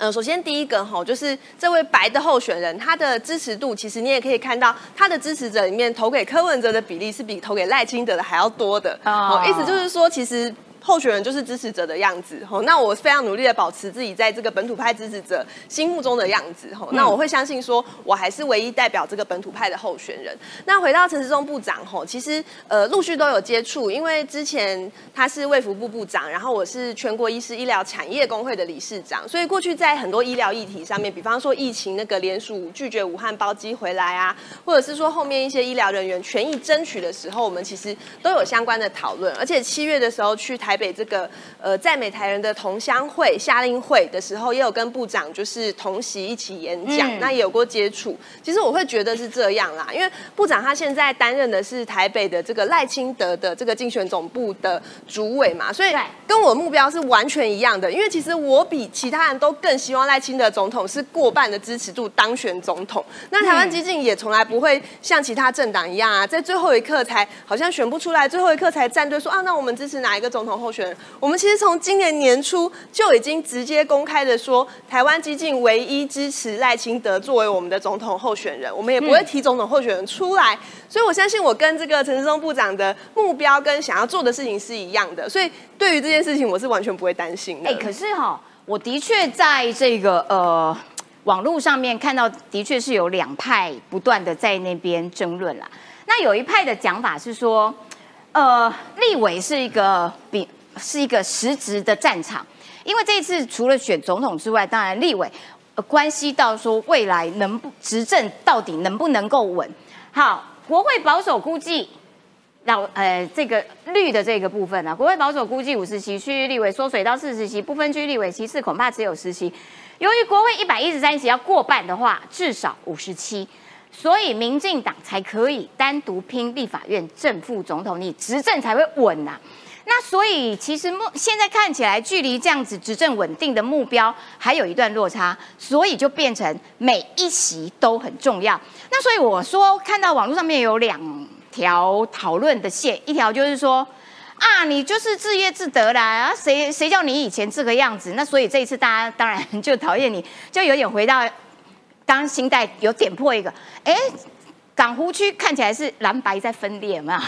呃，首先第一个哈，就是这位白的候选人，他的支持度其实你也可以看到，他的支持者里面投给柯文哲的比例是比投给赖清德的还要多的。哦哦，意思就是说，其实候选人就是支持者的样子。吼，那我非常努力的保持自己在这个本土派支持者心目中的样子。吼，那我会相信说，我还是唯一代表这个本土派的候选人。那回到陈时中部长，吼，其实呃陆续都有接触，因为之前他是卫福部部长，然后我是全国医师医疗产业工会的理事长，所以过去在很多医疗议题上面，比方说疫情那个联署拒绝武汉包机回来啊，或者是说后面一些医疗人员权益争取的时候，我们其实都有相关的讨论。而且七月的时候去台北这个呃在美台人的同乡会夏令会的时候，也有跟部长就是同席一起演讲，嗯那也有过接触。其实我会觉得是这样啦，因为部长他现在担任的是台北的这个赖清德的这个竞选总部的主委嘛，所以跟我目标是完全一样的。因为其实我比其他人都更希望赖清德总统是过半的支持度当选总统。那台湾激进也从来不会像其他政党一样啊，在最后一刻才好像选不出来，最后一刻才站队说啊，那我们支持哪一个总统候候选人？我们其实从今年年初就已经直接公开的说，台湾激进唯一支持赖清德作为我们的总统候选人，我们也不会提总统候选人出来。所以我相信我跟这个陈时中部长的目标跟想要做的事情是一样的，所以对于这件事情我是完全不会担心的。哎、可是哈、我的确在这个呃网络上面看到，的确是有两派不断的在那边争论啦。那有一派的讲法是说，呃，立委是一个比是一个实质的战场，因为这一次除了选总统之外，当然立委、呃、关系到说未来能不执政到底能不能够稳。好，国会保守估计。老呃，这个绿的这个部分啊，国会保守估计五十席，区域立委缩水到四十席，不分区立委席次恐怕只有十席。由于国会一百一十三席要过半的话，至少五十七，所以民进党才可以单独拼立法院正副总统，你执政才会稳呐、那所以其实目现在看起来，距离这样子执政稳定的目标还有一段落差，所以就变成每一席都很重要。那所以我说，看到网络上面有两条讨论的线，一条就是说。啊，你就是自怨自得啦！啊，谁谁叫你以前这个样子？那所以这一次大家当然就讨厌你，就有点回到刚刚新代有点破一个，哎，港湖区看起来是蓝白在分裂嘛，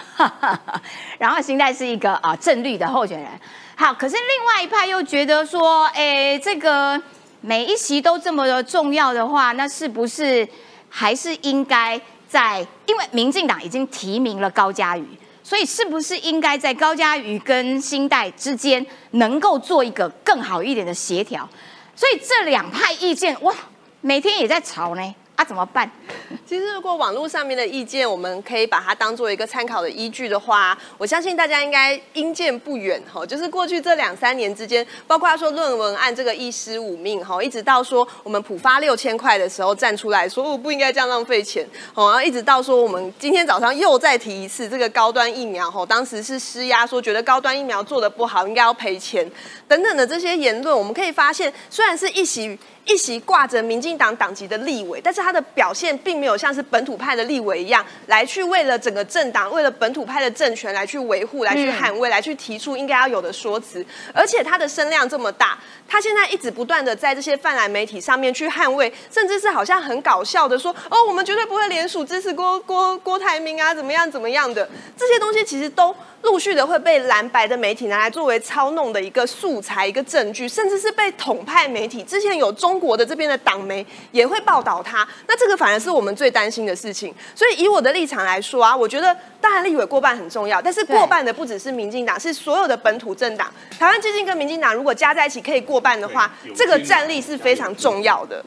然后新代是一个啊正绿的候选人。好，可是另外一派又觉得说，哎，这个每一席都这么的重要的话，那是不是还是应该在？因为民进党已经提名了高嘉瑜。所以是不是应该在高嘉瑜跟新代之间能够做一个更好一点的协调？所以这两派意见哇，每天也在吵呢，啊怎么办？其实，如果网络上面的意见，我们可以把它当做一个参考的依据的话，我相信大家应该因见不远哈。就是过去这两三年之间，包括说论文案这个一尸五命哈，一直到说我们普发六千块的时候站出来说我不应该这样浪费钱，哦，然后一直到说我们今天早上又再提一次这个高端疫苗哈，当时是施压说觉得高端疫苗做的不好，应该要赔钱等等的这些言论，我们可以发现，虽然是一席。一席挂着民进党党籍的立委，但是他他的表现并没有像是本土派的立委一样，来去为了整个政党、为了本土派的政权来去维护、来去捍卫、来去提出应该要有的说辞。而且他的声量这么大，他现在一直不断的在这些泛蓝媒体上面去捍卫，甚至是好像很搞笑的说：“哦，我们绝对不会联署支持郭郭郭台铭啊，怎么样怎么样的。”这些东西其实都陆续的会被蓝白的媒体拿来作为操弄的一个素材、一个证据，甚至是被统派媒体之前有中国的这边的党媒也会报道他。那这个反而是我们最担心的事情。所以以我的立场来说啊，我觉得当然立委过半很重要，但是过半的不只是民进党，是所有的本土政党。台湾基金跟民进党如果加在一起可以过半的话，这个战力是非常重要的。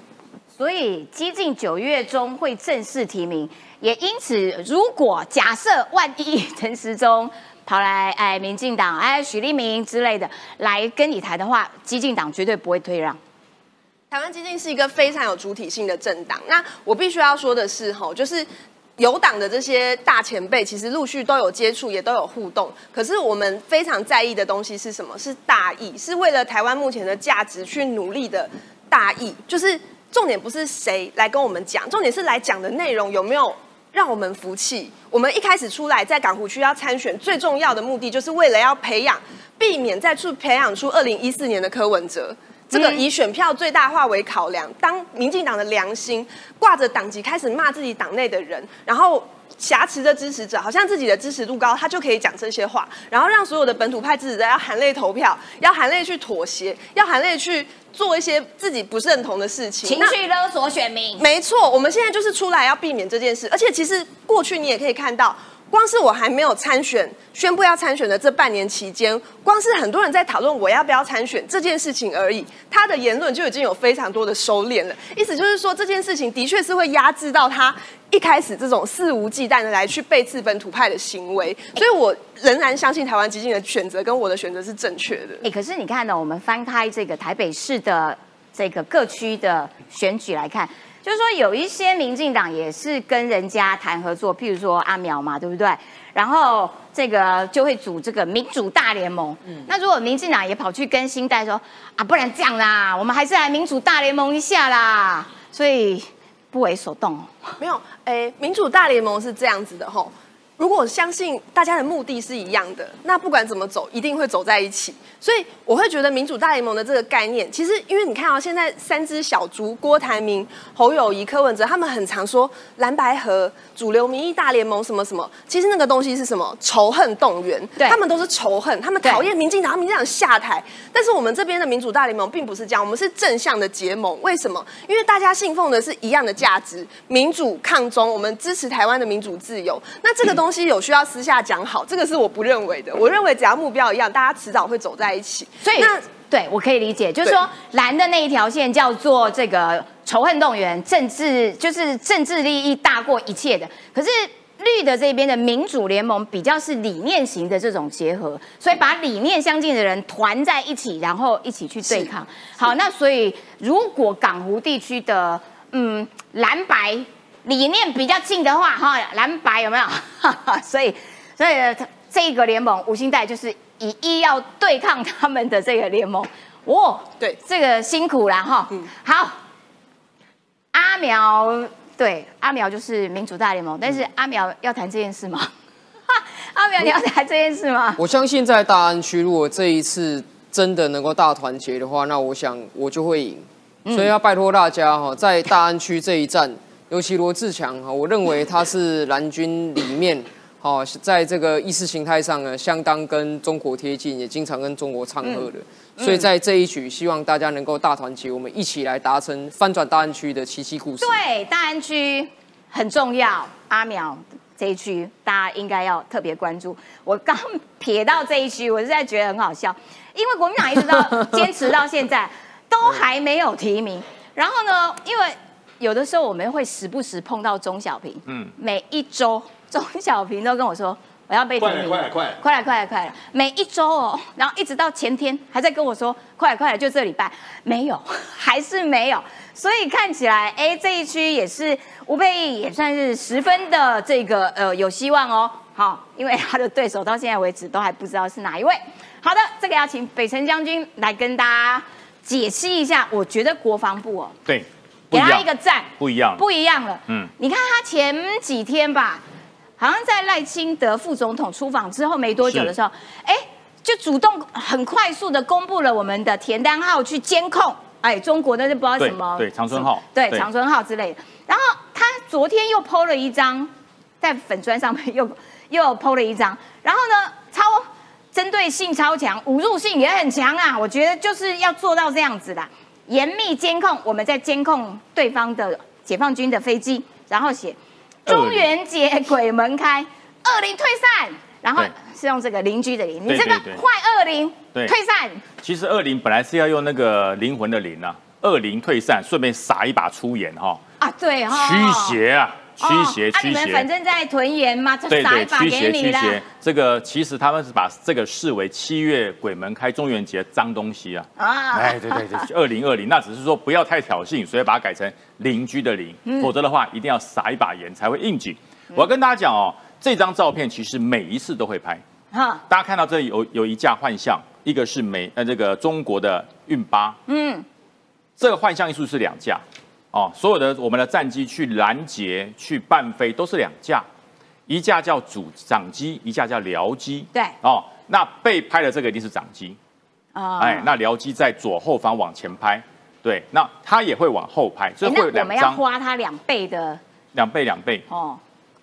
所以激进九月中会正式提名，也因此，如果假设万一陈时中跑来哎民进党哎许立明之类的来跟你谈的话，激进党绝对不会退让。台湾激进是一个非常有主体性的政党。那我必须要说的是，吼，就是有党的这些大前辈，其实陆续都有接触，也都有互动。可是我们非常在意的东西是什么？是大义，是为了台湾目前的价值去努力的大义，就是。重点不是谁来跟我们讲，重点是来讲的内容有没有让我们服气。我们一开始出来在港湖区要参选，最重要的目的就是为了要培养，避免再去培养出二零一四年的柯文哲。这个以选票最大化为考量，当民进党的良心挂着党籍开始骂自己党内的人，然后挟持着支持者，好像自己的支持度高，他就可以讲这些话，然后让所有的本土派支持者要含泪投票，要含泪去妥协，要含泪去做一些自己不认同的事情，情绪勒索选民。没错，我们现在就是出来要避免这件事，而且其实过去你也可以看到。光是我还没有参选、宣布要参选的这半年期间，光是很多人在讨论我要不要参选这件事情而已，他的言论就已经有非常多的收敛了。意思就是说，这件事情的确是会压制到他一开始这种肆无忌惮的来去背刺本土派的行为。所以我仍然相信台湾基金的选择跟我的选择是正确的。哎，可是你看呢，我们翻开这个台北市的这个各区的选举来看。就是说，有一些民进党也是跟人家谈合作，譬如说阿苗嘛，对不对？然后这个就会组这个民主大联盟。嗯，那如果民进党也跑去跟新代说啊，不然这样啦，我们还是来民主大联盟一下啦，所以不为所动。没有，哎，民主大联盟是这样子的吼。如果我相信大家的目的是一样的，那不管怎么走，一定会走在一起。所以我会觉得民主大联盟的这个概念，其实因为你看啊现在三只小猪郭台铭、侯友谊、柯文哲，他们很常说蓝白河、主流民意大联盟什么什么，其实那个东西是什么？仇恨动员，他们都是仇恨，他们讨厌民进党，民进党下台。但是我们这边的民主大联盟并不是这样，我们是正向的结盟。为什么？因为大家信奉的是一样的价值，民主抗中，我们支持台湾的民主自由。那这个东西。有需要私下讲好，这个是我不认为的。我认为只要目标一样，大家迟早会走在一起。所以，那对我可以理解，就是说蓝的那一条线叫做这个仇恨动员，政治就是政治利益大过一切的。可是绿的这边的民主联盟比较是理念型的这种结合，所以把理念相近的人团在一起，然后一起去对抗。好，那所以如果港湖地区的嗯蓝白。理念比较近的话，哈，蓝白有没有？所以，所以这个联盟五星带就是以一要对抗他们的这个联盟。哦，对，这个辛苦了哈。嗯，好。阿苗，对，阿苗就是民主大联盟，但是阿苗要谈这件事吗？阿苗，你要谈这件事吗？我相信在大安区，如果这一次真的能够大团结的话，那我想我就会赢。所以要拜托大家哈，在大安区这一站。尤其罗志强哈，我认为他是蓝军里面，好在这个意识形态上呢，相当跟中国贴近，也经常跟中国唱和的。所以在这一局，希望大家能够大团结，我们一起来达成翻转大安区的奇迹故事。对，大安区很重要，阿苗这一区大家应该要特别关注。我刚撇到这一区，我实在觉得很好笑，因为国民党一直到坚持到现在都还没有提名，然后呢，因为。有的时候我们会时不时碰到钟小平，嗯，每一周钟小平都跟我说我要被提名，快来快来。快来快来快来，每一周哦，然后一直到前天还在跟我说快来快来，就这礼拜。没有，还是没有，所以看起来哎这一区也是吴佩义也算是十分的这个呃有希望哦，好，因为他的对手到现在为止都还不知道是哪一位。好的，这个要请北辰将军来跟大家解析一下，我觉得国防部哦，对。给他一个赞，不一样，不一样了。嗯，你看他前几天吧，好像在赖清德副总统出访之后没多久的时候，哎，就主动很快速的公布了我们的田单号去监控，哎，中国的就不知道什么，对长春号，对长春号之类的。然后他昨天又 PO 了一张，在粉砖上面又 又 PO 了一张，然后呢，超针对性超强，侮辱性也很强啊。我觉得就是要做到这样子的。严密监控，我们在监控对方的解放军的飞机，然后写中元节鬼门开，恶灵退散，然后是用这个邻居的邻，你这个坏恶灵退散。其实恶灵本来是要用那个灵魂的灵啊，恶灵退散，顺便撒一把粗盐哈。啊，对哈，驱邪啊。驱邪驱邪，反正在屯盐嘛，就撒一把给你了。这个其实他们是把这个视为七月鬼门开、中元节脏东西啊。啊，哎，对对对，二零二零，那只是说不要太挑衅，所以把它改成邻居的邻，否则的话一定要撒一把盐才会应景。我要跟大家讲哦，这张照片其实每一次都会拍。哈，大家看到这里有有一架幻象，一个是美呃这个中国的运八，嗯，这个幻象艺术是两架。哦，所有的我们的战机去拦截、去伴飞都是两架，一架叫主掌机，一架叫僚机。对，哦，那被拍的这个一定是掌机，啊。哎，那僚机在左后方往前拍，对，那它也会往后拍，所以会有哎那我们要，花它两倍的两倍两倍，哦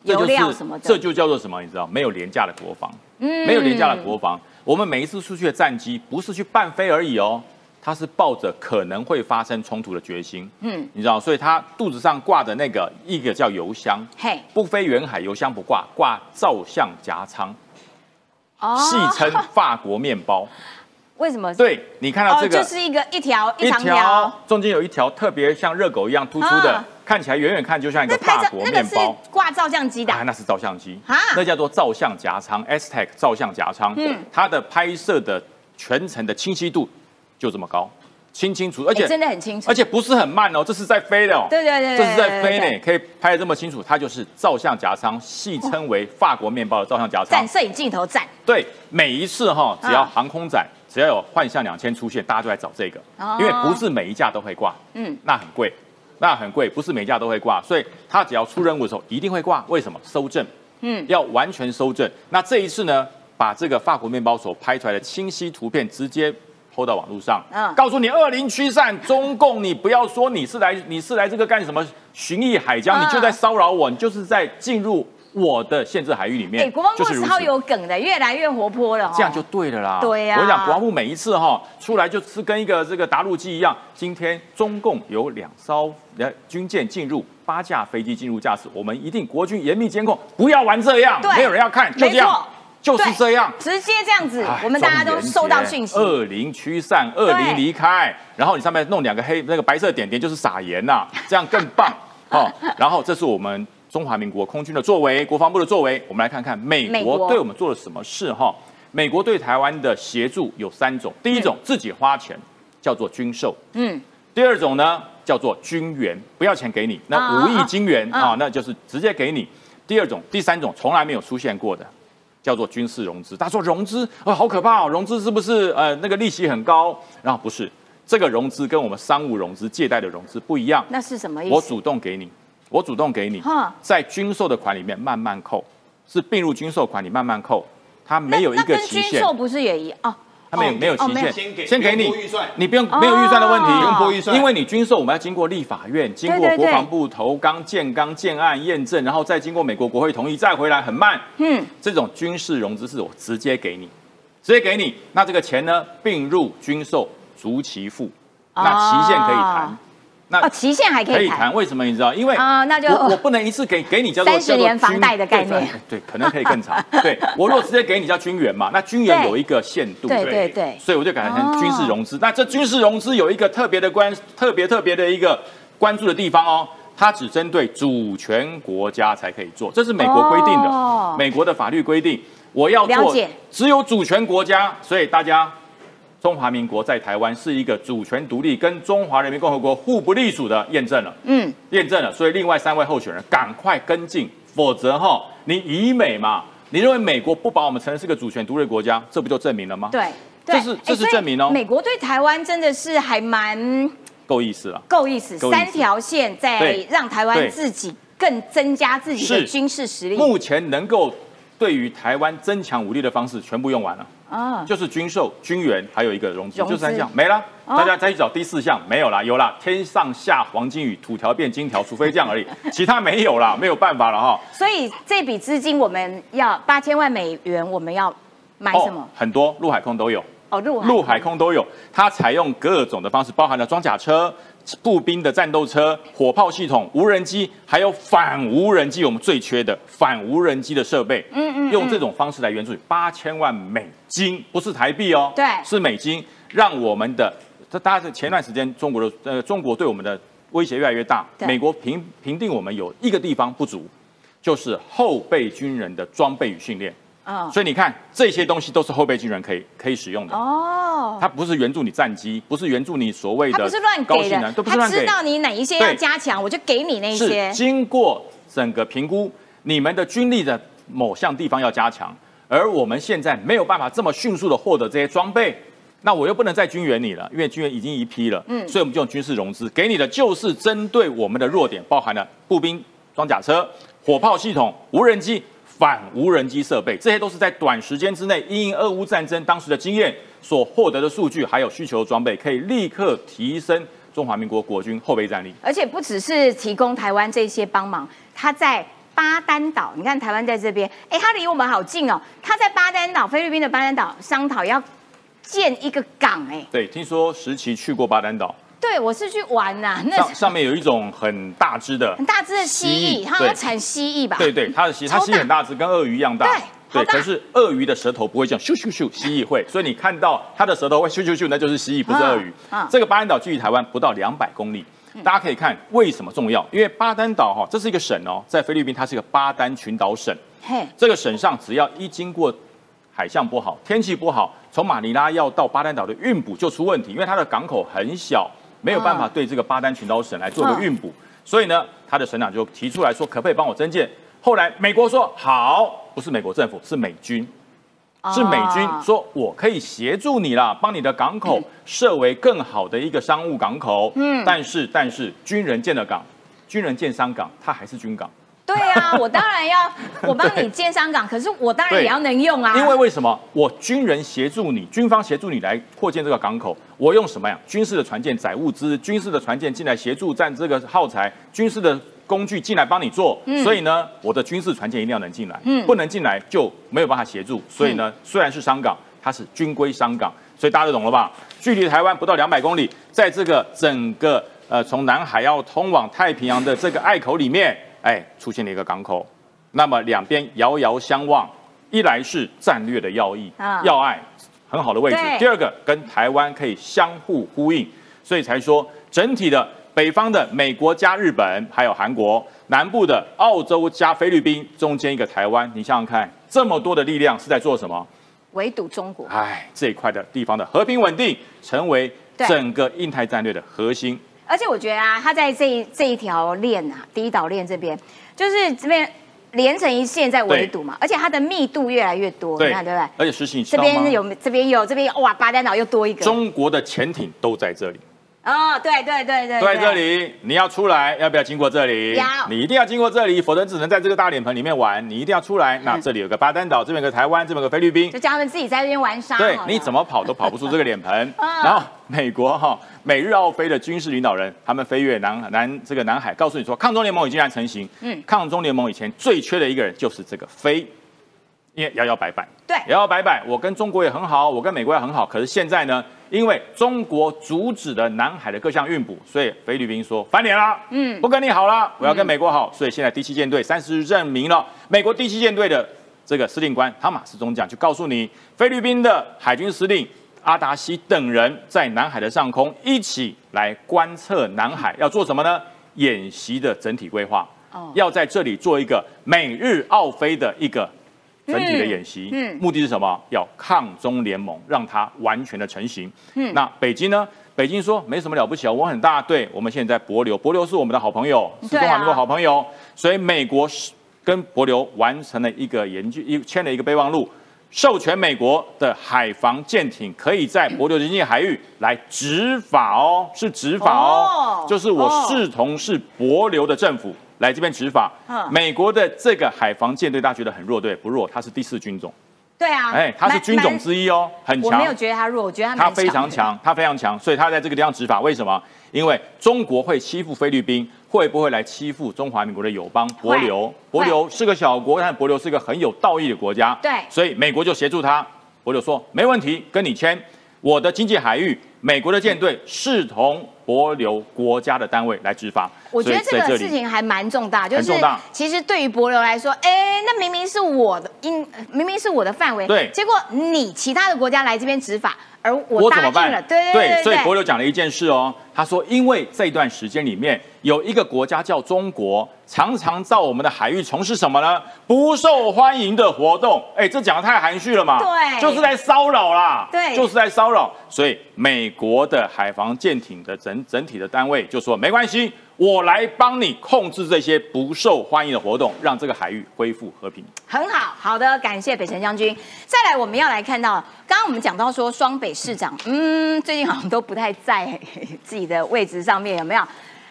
这油就是料什么的，这就叫做什么？你知道，没有廉价的国防，嗯。没有廉价的国防。我们每一次出去的战机不是去伴飞而已哦，它是抱着可能会发生冲突的决心，嗯，你知道，所以他肚子上挂的那个一个叫油箱，嘿，不飞远海油箱不挂，挂照相夹舱，哦。戏称法国面包。为什么？对你看到这个，哦，就是一个一条一长条，中间有一条特别像热狗一样突出的，啊。看起来远远看就像一个法国面包。挂照相机的。啊，那是照相机。啊。那叫做照相夹舱 S Tech 照相夹舱，嗯。它的拍摄的全程的清晰度就这么高，清清楚，而且、哎真的很清楚而且不是很慢哦，这是在飞的哦，对对对对这是在飞呢，可以拍的这么清楚，它就是照相夹舱，戏称为法国面包的照相夹舱站。摄影镜头站，对，每一次哈，只要啊航空展，只要有幻象两千出现，大家都在找这个，哦因为不是每一架都会挂，嗯，那很贵，那很贵，不是每一架都会挂，所以它只要出任务的时候一定会挂。为什么？收证，嗯要完全收证。那这一次呢，把这个法国面包所拍出来的清晰图片直接。抛到网络上，嗯。告诉你恶灵驱散，中共你不要说你是来你是来这个干什么巡弋海疆，嗯。你就在骚扰我，你就是在进入我的限制海域里面。哎，国防部就是如此。超有梗的，越来越活泼了哦，这样就对了啦。对呀。我讲国防部每一次哈出来就是跟一个这个打陆机一样，今天中共有两艘呃军舰进入，八架飞机进入驾驶，我们一定国军严密监控，不要玩这样，对。没有人要看，就这样就是这样。直接这样子哎，我们大家都收到讯息，恶灵驱散，恶灵离开，然后你上面弄两个黑那个白色点点，就是撒盐呐、这样更棒哦。然后这是我们中华民国空军的作为，国防部的作为，我们来看看美美国。国对我们做了什么事哈。美国对台湾的协助有三种，第一种自己花钱，叫做军售；嗯，第二种呢叫做军援，不要钱给你，那啊五亿金元啊啊，那就是直接给你。第二种、第三种从来没有出现过的，叫做军事融资。他说融资啊、好可怕哦，融资是不是呃那个利息很高？然后不是，这个融资跟我们商务融资、借贷的融资不一样。那是什么意思？我主动给你，我主动给你哈，在军售的款里面慢慢扣，是并入军售款里慢慢扣，它没有一个期限。军售不是也一样哦？它没有哦没有。期限，先给你你不用没有预算的问题，用拨预算。因为你军售我们要经过立法院，经过国防部投纲、建纲、建案验证，然后再经过美国国会同意，再回来很慢。嗯，这种军事融资是我直接给你，直接给你，那这个钱呢并入军售，逐期付，那期限可以谈。哦。那哦，期限还可以谈可以谈，，为什么你知道？因为啊那就我我不能一次给给你叫做三十年房贷的概念对，可能可以更长。对我如果直接给你叫军援嘛，那军援有一个限度，对对对所以我就改成军事融资。那这军事融资有一个特别的关，特别特别的一个关注的地方哦。它只针对主权国家才可以做，这是美国规定的，哦美国的法律规定，我要做只有主权国家，所以大家中华民国在台湾是一个主权独立，跟中华人民共和国互不隶属的验证了。嗯，验证了，所以另外三位候选人赶快跟进，否则哈，你以美嘛，你认为美国不把我们承认是个主权独立国家，这不就证明了吗？，对。对这是这是证明哦美国对台湾真的是还蛮够意思了。够意思，意思三条线在让台湾自己更增加自己的军事实力目前能够对于台湾增强武力的方式全部用完了，啊。就是军售、军援，还有一个融资，就三项没了。哦大家再去找第四项，没有啦，有啦，天上下黄金雨，土条变金条，除非这样而已，其他没有啦，没有办法了哈。所以这笔资金我们要八千万美元，我们要买什么哦？？很多陆海空都有。哦，陆海陆海空都有，它采用各种的方式，包含了装甲车、步兵的战斗车、火炮系统、无人机，还有反无人机，我们最缺的反无人机的设备。嗯嗯嗯用这种方式来援助你，八千万美金，不是台币哦，对是美金，让我们的这大家前段时间中国的呃中国对我们的威胁越来越大，美国评评定我们有一个地方不足，就是后备军人的装备与训练。嗯所以你看，这些东西都是后备军人可以可以使用的。哦，它不是援助你战机，不是援助你所谓的他不是乱给高性能，的，都不是乱给他知。道你哪一些要对加强，我就给你那些是。经过整个评估，你们的军力的某项地方要加强，而我们现在没有办法这么迅速的获得这些装备，那我又不能再军援你了，因为军援已经一批了，嗯，所以我们就用军事融资给你的就是针对我们的弱点，包含了步兵装甲车、火炮系统、无人机、反无人机设备，这些都是在短时间之内因应俄乌战争当时的经验所获得的数据，还有需求装备，可以立刻提升中华民国国军后备战力。而且不只是提供台湾这些帮忙，他在巴丹岛，你看台湾在这边，哎，他离我们好近哦。他在巴丹岛，菲律宾的巴丹岛商讨要建一个港，哎，对，听说石奇去过巴丹岛，对我是去玩呐，那上上面有一种很大只的、很大只的蜥蜴，它要产蜥蜴吧？对对，它的蜥，它蜥蜴很大只，跟鳄鱼一样大。对，可是鳄鱼的舌头不会这样咻咻咻，蜥蜴会，所以你看到它的舌头会咻咻咻，那就是蜥蜴，不是鳄鱼。这个巴丹岛距离台湾不到两百公里，大家可以看为什么重要？因为巴丹岛哈，这是一个省哦，在菲律宾它是一个巴丹群岛省。嘿，这个省上只要一经过海象不好、天气不好，从马尼拉要到巴丹岛的运补就出问题，因为它的港口很小，没有办法对这个巴丹群岛省来做个运补，所以呢，他的省长就提出来说，可不可以帮我增建？后来美国说好，不是美国政府，是美军，是美军说我可以协助你啦，帮你的港口设为更好的一个商务港口。嗯，但是但是军人建的港，军人建商港，它还是军港。对啊，我当然要我帮你建商港，可是我当然也要能用啊。因为为什么我军人协助你，军方协助你来扩建这个港口，我用什么呀？军事的船舰载物资，军事的船舰进来协助占这个耗材，军事的。工具进来帮你做，所以呢，我的军事船舰一定要能进来，不能进来就没有办法协助。所以呢，虽然是商港，它是军规商港，所以大家都懂了吧？距离台湾不到两百公里，在这个整个呃从南海要通往太平洋的这个隘口里面，哎，出现了一个港口。那么两边遥遥相望，一来是战略的要义、要隘，很好的位置；第二个跟台湾可以相互呼应，所以才说整体的。北方的美国加日本，还有韩国；南部的澳洲加菲律宾，中间一个台湾。你想想看，这么多的力量是在做什么？围堵中国。哎，这一块的地方的和平稳定，成为整个印太战略的核心。而且我觉得啊，它在这一这一条链啊，第一岛链这边，就是这边连成一线在围堵嘛。而且它的密度越来越多，你看对不对？而且实行这边有，这边有，这边哇，巴丹岛又多一个。中国的潜艇都在这里。哦，对对对对，在这里你要出来，要不要经过这里？要，你一定要经过这里，否则只能在这个大脸盆里面玩。你一定要出来。那这里有个巴丹岛，这边有个台湾，这边有个菲律宾，就叫他们自己在这边玩沙。对，你怎么跑都跑不出这个脸盆。然后美国哈，美日澳菲的军事领导人，他们飞越南南这个南海，告诉你说，抗中联盟已经然成型。嗯，抗中联盟以前最缺的一个人就是这个飞。因为摇摇摆摆，对，摇摇摆摆，我跟中国也很好，我跟美国也很好。可是现在呢，因为中国阻止了南海的各项运补，所以菲律宾说翻脸了，嗯，不跟你好了，我要跟美国好。所以现在第七舰队三十日任命了美国第七舰队的这个司令官汤马斯中将，就告诉你，菲律宾的海军司令阿达西等人在南海的上空一起来观测南海，要做什么呢？演习的整体规划，哦，要在这里做一个美日澳菲的一个。整体的演习，嗯，目的是什么？要抗中联盟，让它完全的成型。嗯，那北京呢？北京说没什么了不起啊，我很大，对我们现在博流，博流是我们的好朋友，是中华民国好朋友，所以美国是跟博流完成了一个研究，一签了一个备忘录，授权美国的海防舰艇可以在博流经济海域来执法哦，是执法哦，就是我视同是博流的政府。来这边执法，美国的这个海防舰队，大家觉得很弱，对不弱？它是第四军种，对啊，哎，它是军种之一哦，很强。我没有觉得它弱，我觉得它非常强，它非常强，所以它在这个地方执法。为什么？因为中国会欺负菲律宾，会不会来欺负中华民国的友邦博流？博流是个小国，但博流是一个很有道义的国家，对，所以美国就协助他。博琉说没问题，跟你签我的经济海域，美国的舰队视同。博流国家的单位来执法，我觉得这个事情还蛮重大，就是其实对于博流来说，哎，那明明是我的，应明明是我的范围，对，结果你其他的国家来这边执法，而我答应了，对对对，所以博流讲了一件事哦，他说，因为这段时间里面有一个国家叫中国，常常到我们的海域从事什么呢？不受欢迎的活动。哎，这讲的太含蓄了嘛？对就是在骚扰啦。对就是在骚扰。所以美国的海防舰艇的整整体的单位就说，没关系，我来帮你控制这些不受欢迎的活动，让这个海域恢复和平。很好，好的，感谢北辰将军。再来，我们要来看到，刚刚我们讲到说双北市长，嗯，最近好像都不太在自己的位置上面，有没有？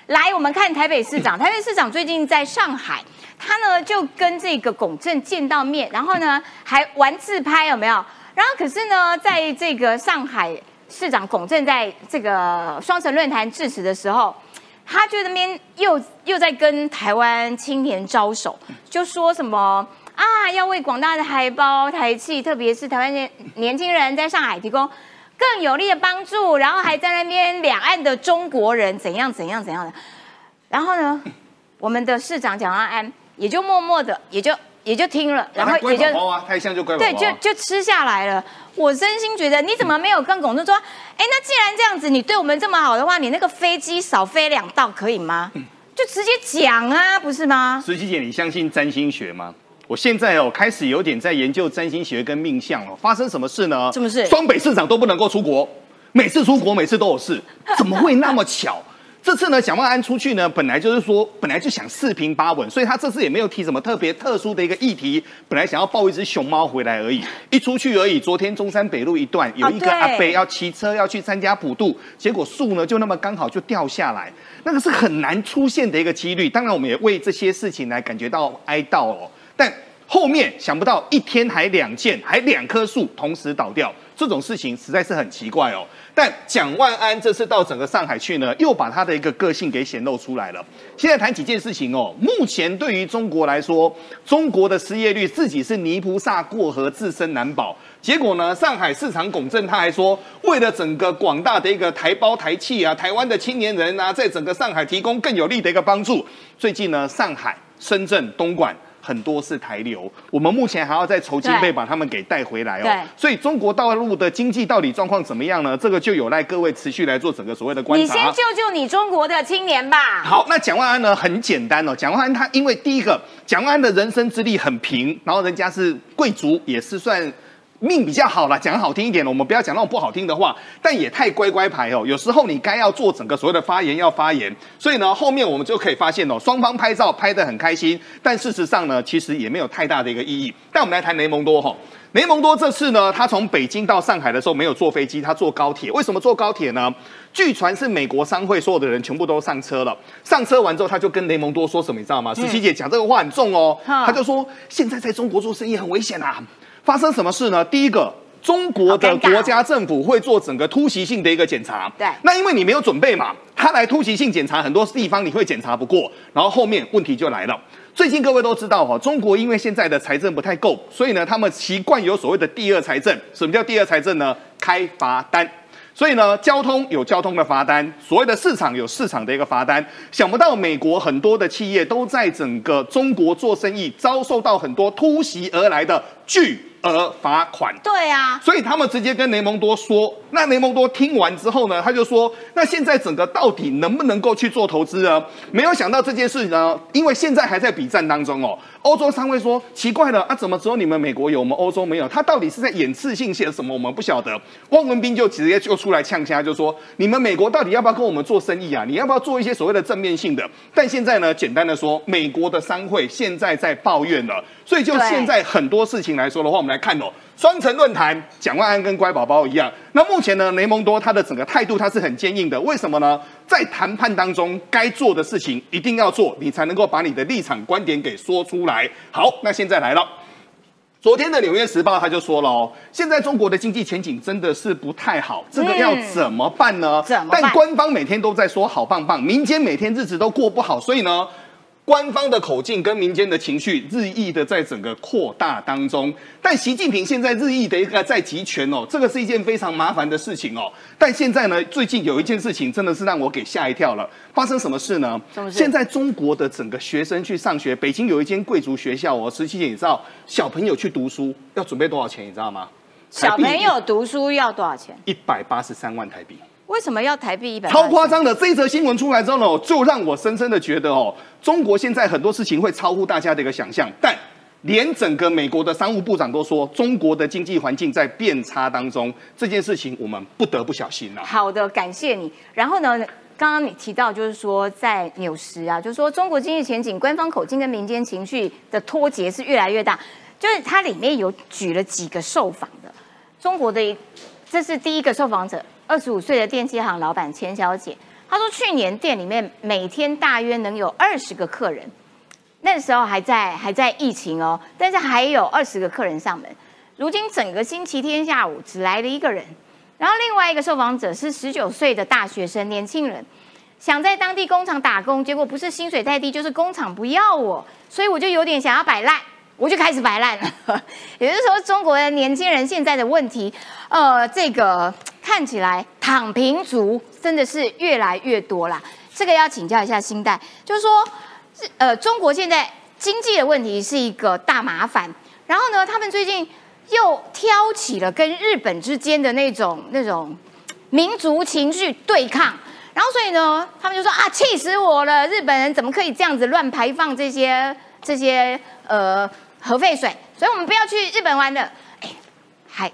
来，我们看台北市长，台北市长最近在上海，他呢就跟这个龚正见到面，然后呢还玩自拍，有没有？然后可是呢，在这个上海市长龚正在这个双城论坛致辞的时候，他就那边又又在跟台湾青年招手，就说什么啊，要为广大的台胞、台企，特别是台湾年年轻人在上海提供更有力的帮助，然后还在那边两岸的中国人怎样怎样怎样的。然后呢，我们的市长蒋万安也就默默的，也就也就听了，然后也就宝宝啊，太像就乖宝宝对，啊。就就吃下来了。我真心觉得，你怎么没有跟龚正说？哎，那既然这样子，你对我们这么好的话，你那个飞机少飞两道可以吗？就直接讲啊，不是吗？石琪姐，你相信占星学吗？我现在哦开始有点在研究占星学跟命相哦，发生什么事呢？什么事双北市长都不能够出国，每次出国每次都有事，怎么会那么巧？这次呢，蒋万安出去呢，本来就是说，本来就想四平八稳，所以他这次也没有提什么特别特殊的一个议题，本来想要抱一只熊猫回来而已，一出去而已。昨天中山北路一段有一个阿伯要骑车要去参加普渡，结果树呢就那么刚好就掉下来，那个是很难出现的一个几率。当然，我们也为这些事情来感觉到哀悼哦，但。后面想不到一天还两件，还两棵树同时倒掉，这种事情实在是很奇怪哦。但蒋万安这次到整个上海去呢，又把他的一个个性给显露出来了。现在谈几件事情哦，目前对于中国来说，中国的失业率自己是泥菩萨过河，自身难保。结果呢，上海市场龚正他还说，为了整个广大的一个台胞台企啊，台湾的青年人啊，在整个上海提供更有力的一个帮助。最近呢，上海、深圳、东莞。很多是台流，我们目前还要再筹经费把他们给带回来对哦。所以中国大陆的经济到底状况怎么样呢？这个就有赖各位持续来做整个所谓的观察。你先救救你中国的青年吧。好，那蒋万安呢？很简单哦。蒋万安他因为第一个，蒋万安的人生资历很平，然后人家是贵族，也是算命比较好啦。讲好听一点，我们不要讲那种不好听的话，但也太乖乖牌哦。有时候你该要做整个所谓的发言要发言，所以呢，后面我们就可以发现哦，双方拍照拍得很开心，但事实上呢，其实也没有太大的一个意义。但我们来谈雷蒙多哈、雷蒙多这次呢，他从北京到上海的时候没有坐飞机，他坐高铁。为什么坐高铁呢？据传是美国商会所有的人全部都上车了，上车完之后他就跟雷蒙多说什么，你知道吗？十七姐讲这个话很重哦，他就说现在在中国做生意很危险啊。发生什么事呢？第一个。中国的国家政府会做整个突袭性的一个检查，对那因为你没有准备嘛，他来突袭性检查很多地方你会检查不过，然后后面问题就来了。最近各位都知道哈，中国因为现在的财政不太够，所以呢，他们习惯有所谓的第二财政。什么叫第二财政呢？开罚单。所以呢，交通有交通的罚单，所谓的市场有市场的一个罚单。想不到美国很多的企业都在整个中国做生意，遭受到很多突袭而来的巨额罚款。对啊，所以他们直接跟雷蒙多说，那雷蒙多听完之后呢，他就说，那现在整个到底能不能够去做投资呢？没有想到这件事呢，因为现在还在比战当中哦。欧洲商会说奇怪了啊，怎么只有你们美国有，我们欧洲没有？他到底是在演次性写什么？我们不晓得。汪文斌就直接就出来呛虾，就说你们美国到底要不要跟我们做生意啊？你要不要做一些所谓的正面性的？但现在呢，简单的说，美国的商会现在在抱怨了，所以就现在很多事情来说的话，我们来看哦。双城论坛，蒋万安跟乖宝宝一样。那目前呢，雷蒙多他的整个态度他是很坚硬的。为什么呢？在谈判当中，该做的事情一定要做，你才能够把你的立场观点给说出来。好，那现在来了。昨天的《纽约时报》他就说了哦，现在中国的经济前景真的是不太好，这个要怎么办呢？怎么办但官方每天都在说好棒棒，民间每天日子都过不好，所以呢，官方的口径跟民间的情绪日益的在整个扩大当中。但习近平现在日益的一个在集权哦，这个是一件非常麻烦的事情哦。但现在呢，最近有一件事情真的是让我给吓一跳了。发生什么事呢？现在中国的整个学生去上学，北京有一间贵族学校哦，十七姐你知道，小朋友去读书要准备多少钱？你知道吗？小朋友读书要多少钱？一百八十三万台币。为什么要台币一百？超夸张的！这一则新闻出来之后呢，就让我深深的觉得哦，中国现在很多事情会超乎大家的一个想象，但连整个美国的商务部长都说，中国的经济环境在变差当中，这件事情我们不得不小心啊。好的，感谢你。然后呢，刚刚你提到就是说，在纽时啊，就是说中国经济前景，官方口径跟民间情绪的脱节是越来越大。就是它里面有举了几个受访的中国的，这是第一个受访者，二十五岁的电器行老板钱小姐，她说去年店里面每天大约能有二十个客人。那时候还在还在疫情哦，但是还有二十个客人上门。如今整个星期天下午只来了一个人。然后另外一个受访者是十九岁的大学生年轻人，想在当地工厂打工，结果不是薪水太低，就是工厂不要我，所以我就有点想要摆烂，我就开始摆烂了。也就是说，中国的年轻人现在的问题，呃，这个看起来躺平族真的是越来越多啦。这个要请教一下新代，就是说。呃，中国现在经济的问题是一个大麻烦，然后呢，他们最近又挑起了跟日本之间的那种那种民族情绪对抗，然后所以呢，他们就说啊，气死我了，日本人怎么可以这样子乱排放这些这些呃核废水？所以我们不要去日本玩了，哎，还。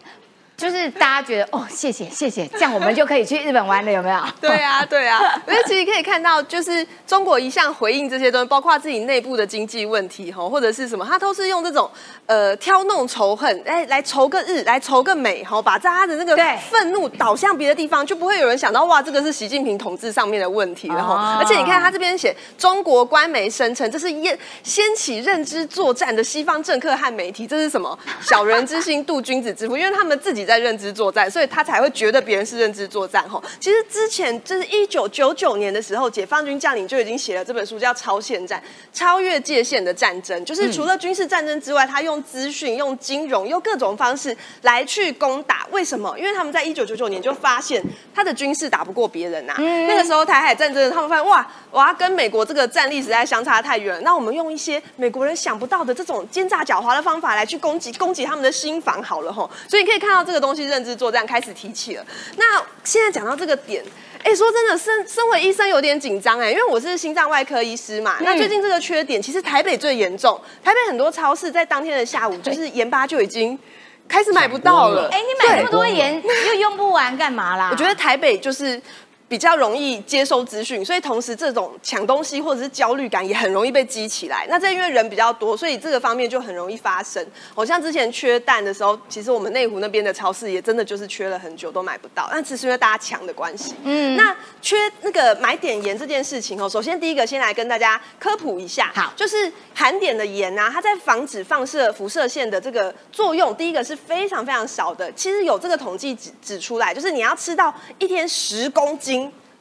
就是大家觉得哦，谢谢谢谢，这样我们就可以去日本玩了，有没有？对啊，对啊。因为其实可以看到，就是中国一向回应这些东西，包括自己内部的经济问题哈，或者是什么，他都是用这种呃挑弄仇恨，哎，来仇个日，来仇个美，哈，把大家的那个愤怒导向别的地方，就不会有人想到哇，这个是习近平统治上面的问题了哈。而且你看他这边写，中国官媒声称这是掀掀起认知作战的西方政客和媒体，这是什么？小人之心度君子之腹，因为他们自己。在认知作战，所以他才会觉得别人是认知作战。吼，其实之前就是一九九九年的时候，解放军将领就已经写了这本书，叫《超限战：超越界限的战争》。就是除了军事战争之外，他用资讯、用金融、用各种方式来去攻打。为什么？因为他们在一九九九年就发现他的军事打不过别人呐。那个时候台海战争，他们发现哇，我要跟美国这个战力实在相差太远了。那我们用一些美国人想不到的这种奸诈狡猾的方法来去攻击攻击他们的心房好了吼。所以你可以看到这个。东西认知作战开始提起了。那现在讲到这个点，哎，说真的，身身为医生有点紧张哎，因为我是心脏外科医师嘛。那最近这个缺点，其实台北最严重。台北很多超市在当天的下午，就是盐巴就已经开始买不到了。哎，你买那么多盐又用不完，干嘛啦？我觉得台北就是。比较容易接收资讯，所以同时这种抢东西或者是焦虑感也很容易被激起来。那这因为人比较多，所以这个方面就很容易发生。好像之前缺蛋的时候，其实我们内湖那边的超市也真的就是缺了很久都买不到。那只是因为大家抢的关系。嗯，那缺那个买碘盐这件事情哦，首先第一个先来跟大家科普一下。好，就是含碘的盐啊，它在防止放射辐射线的这个作用，第一个是非常非常少的。其实有这个统计指指出来，就是你要吃到一天十公斤。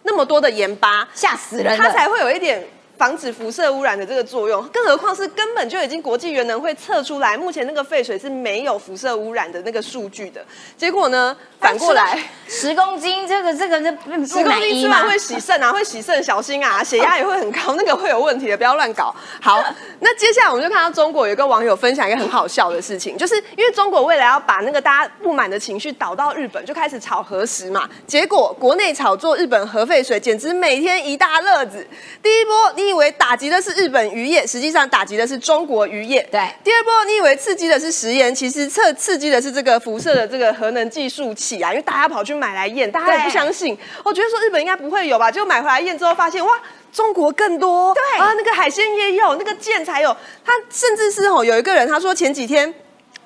那么多的盐巴，吓死人它才会有一点。防止辐射污染的这个作用，更何况是根本就已经国际原能会测出来，目前那个废水是没有辐射污染的那个数据的。结果呢，反过来十公斤，这个这个这十公斤吃完会洗肾啊，会洗肾，小心啊，血压也会很高，那个会有问题的，不要乱搞。好，那接下来我们就看到中国有一个网友分享一个很好笑的事情，就是因为中国为了要把那个大家不满的情绪导到日本，就开始炒核食嘛。结果国内炒作日本核废水，简直每天一大乐子。第一波。你以为打击的是日本渔业，实际上打击的是中国渔业。对，第二波你以为刺激的是食盐，其实刺刺激的是这个辐射的这个核能计数器啊，因为大家跑去买来验，大家也不相信，我觉得说日本应该不会有吧，就买回来验之后发现，哇，中国更多。对啊，那个海鲜也有，那个建材有，他甚至是吼有一个人他说前几天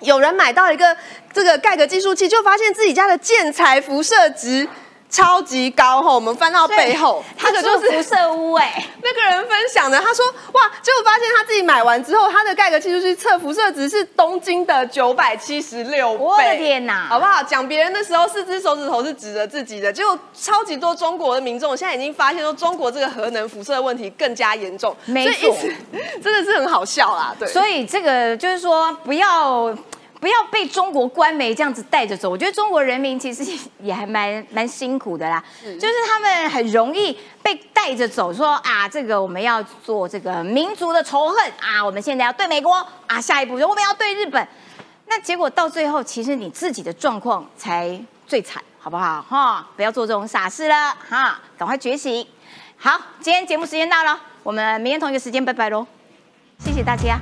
有人买到一个这个盖格计数器，就发现自己家的建材辐射值。超级高吼，我们翻到背后，这个就是辐射屋哎。那个人分享的，他说哇，结果发现他自己买完之后，他的盖格技术去测辐射值是东京的九百七十六倍。我的天哪，好不好？讲别人的时候，四只手指头是指着自己的，结果超级多中国的民众现在已经发现说，中国这个核能辐射问题更加严重。没错，真的是很好笑啦。对，所以这个就是说不要。不要被中国官媒这样子带着走，我觉得中国人民其实也还蛮蛮辛苦的啦，就是他们很容易被带着走，说啊，这个我们要做这个民族的仇恨啊，我们现在要对美国啊，下一步我们要对日本，那结果到最后，其实你自己的状况才最惨。好不好？哈，不要做这种傻事了，哈，赶快觉醒。好，今天节目时间到了，我们明天同一个时间拜拜喽，谢谢大家。